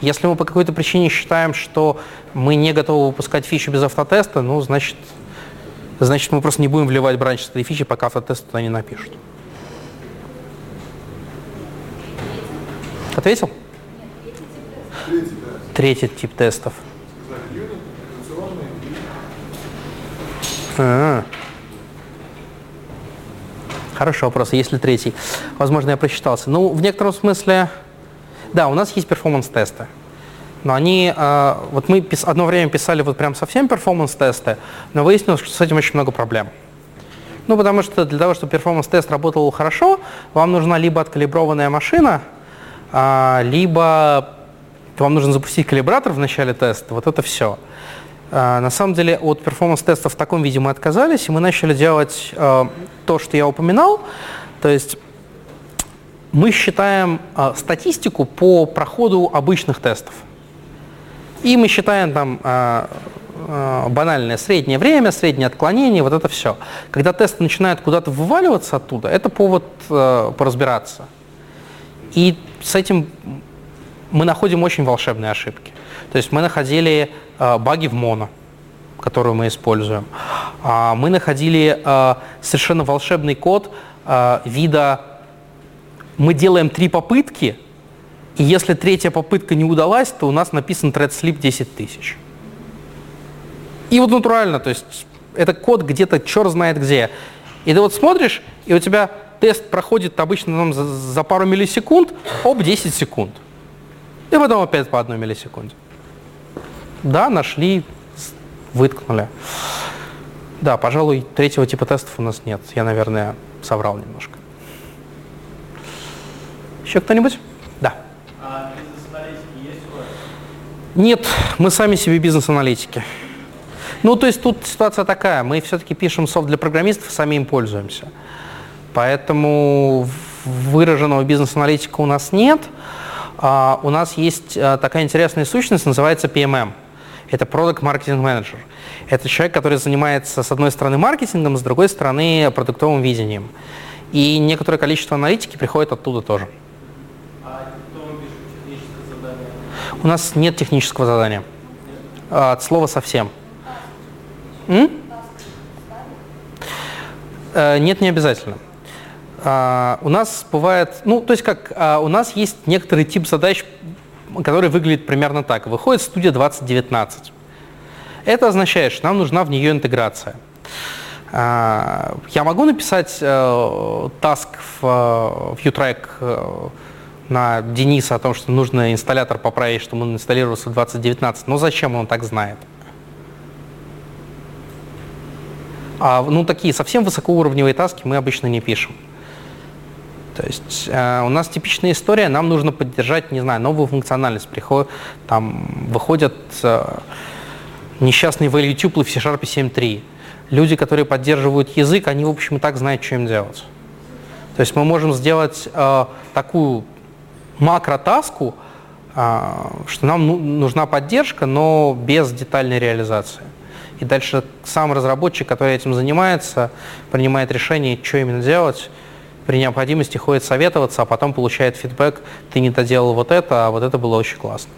Если мы по какой-то причине считаем, что мы не готовы выпускать фичу без автотеста, ну, значит, значит мы просто не будем вливать бранч с этой фичи, пока автотест туда не напишут. Ответил? Третий, тип тестов. Операционный и А. Хороший вопрос. Есть ли третий? Возможно, я прочитался. Ну, в некотором смысле, да, у нас есть performance-тесты. Но они, э, вот мы одно время писали вот прям совсем performance-тесты, но выяснилось, что с этим очень много проблем. Ну, потому что для того, чтобы performance-тест работал хорошо, вам нужна либо откалиброванная машина, а, либо вам нужно запустить калибратор в начале теста. Вот это все. А, На самом деле от performance-теста в таком виде мы отказались, и мы начали делать э, то, что я упоминал. То есть мы считаем э, статистику по проходу обычных тестов. И мы считаем там э, э, банальное среднее время, среднее отклонение, вот это все. Когда тесты начинают куда-то вываливаться оттуда, это повод э, поразбираться. И с этим мы находим очень волшебные ошибки. То есть мы находили э, баги в моно, которую мы используем. А, мы находили э, совершенно волшебный код вида мы делаем три попытки, и если третья попытка не удалась, то у нас написан thread sleep 10 тысяч. И вот натурально, то есть это код где-то черт знает где. И ты вот смотришь, и у тебя тест проходит обычно там, за, за пару миллисекунд, об 10 секунд. И потом опять по одной миллисекунде. Да, нашли, выткнули. Да, пожалуй, третьего типа тестов у нас нет. Я, наверное, соврал немножко. Еще кто-нибудь? Да. А бизнес-аналитики есть у вас? Нет, мы сами себе бизнес-аналитики. Ну, то есть тут ситуация такая, мы все-таки пишем софт для программистов, сами им пользуемся. Поэтому выраженного бизнес-аналитика у нас нет. А, у нас есть а, такая интересная сущность, называется PMM. Это Product Marketing Manager. Это человек, который занимается, с одной стороны, маркетингом, с другой стороны, продуктовым видением. И некоторое количество аналитики приходит оттуда тоже. А кто вам пишет техническое задание? У нас нет технического задания. А, От слова совсем. М? Э, Нет, не обязательно. А, У нас бывает, ну, то есть как, а, у нас есть некоторый тип задач, который выглядит примерно так. Выходит студия 2019. Это означает, что нам нужна в нее интеграция. Я могу написать э, таск в э, ViewTrack э, на Дениса о том, что нужно инсталлятор поправить, чтобы он инсталлировался в 2019. Но зачем он так знает? А, ну, такие совсем высокоуровневые таски мы обычно не пишем. То есть э, у нас типичная история, нам нужно поддержать, не знаю, новую функциональность. Приход, там выходят э, несчастные value tuple в C-Sharp 7.3. Люди, которые поддерживают язык, они, в общем, и так знают, что им делать. То есть мы можем сделать э, такую макротаску, э, что нам ну- нужна поддержка, но без детальной реализации. И дальше сам разработчик, который этим занимается, принимает решение, что именно делать, при необходимости ходит советоваться, а потом получает фидбэк, ты не доделал вот это, а вот это было очень классно.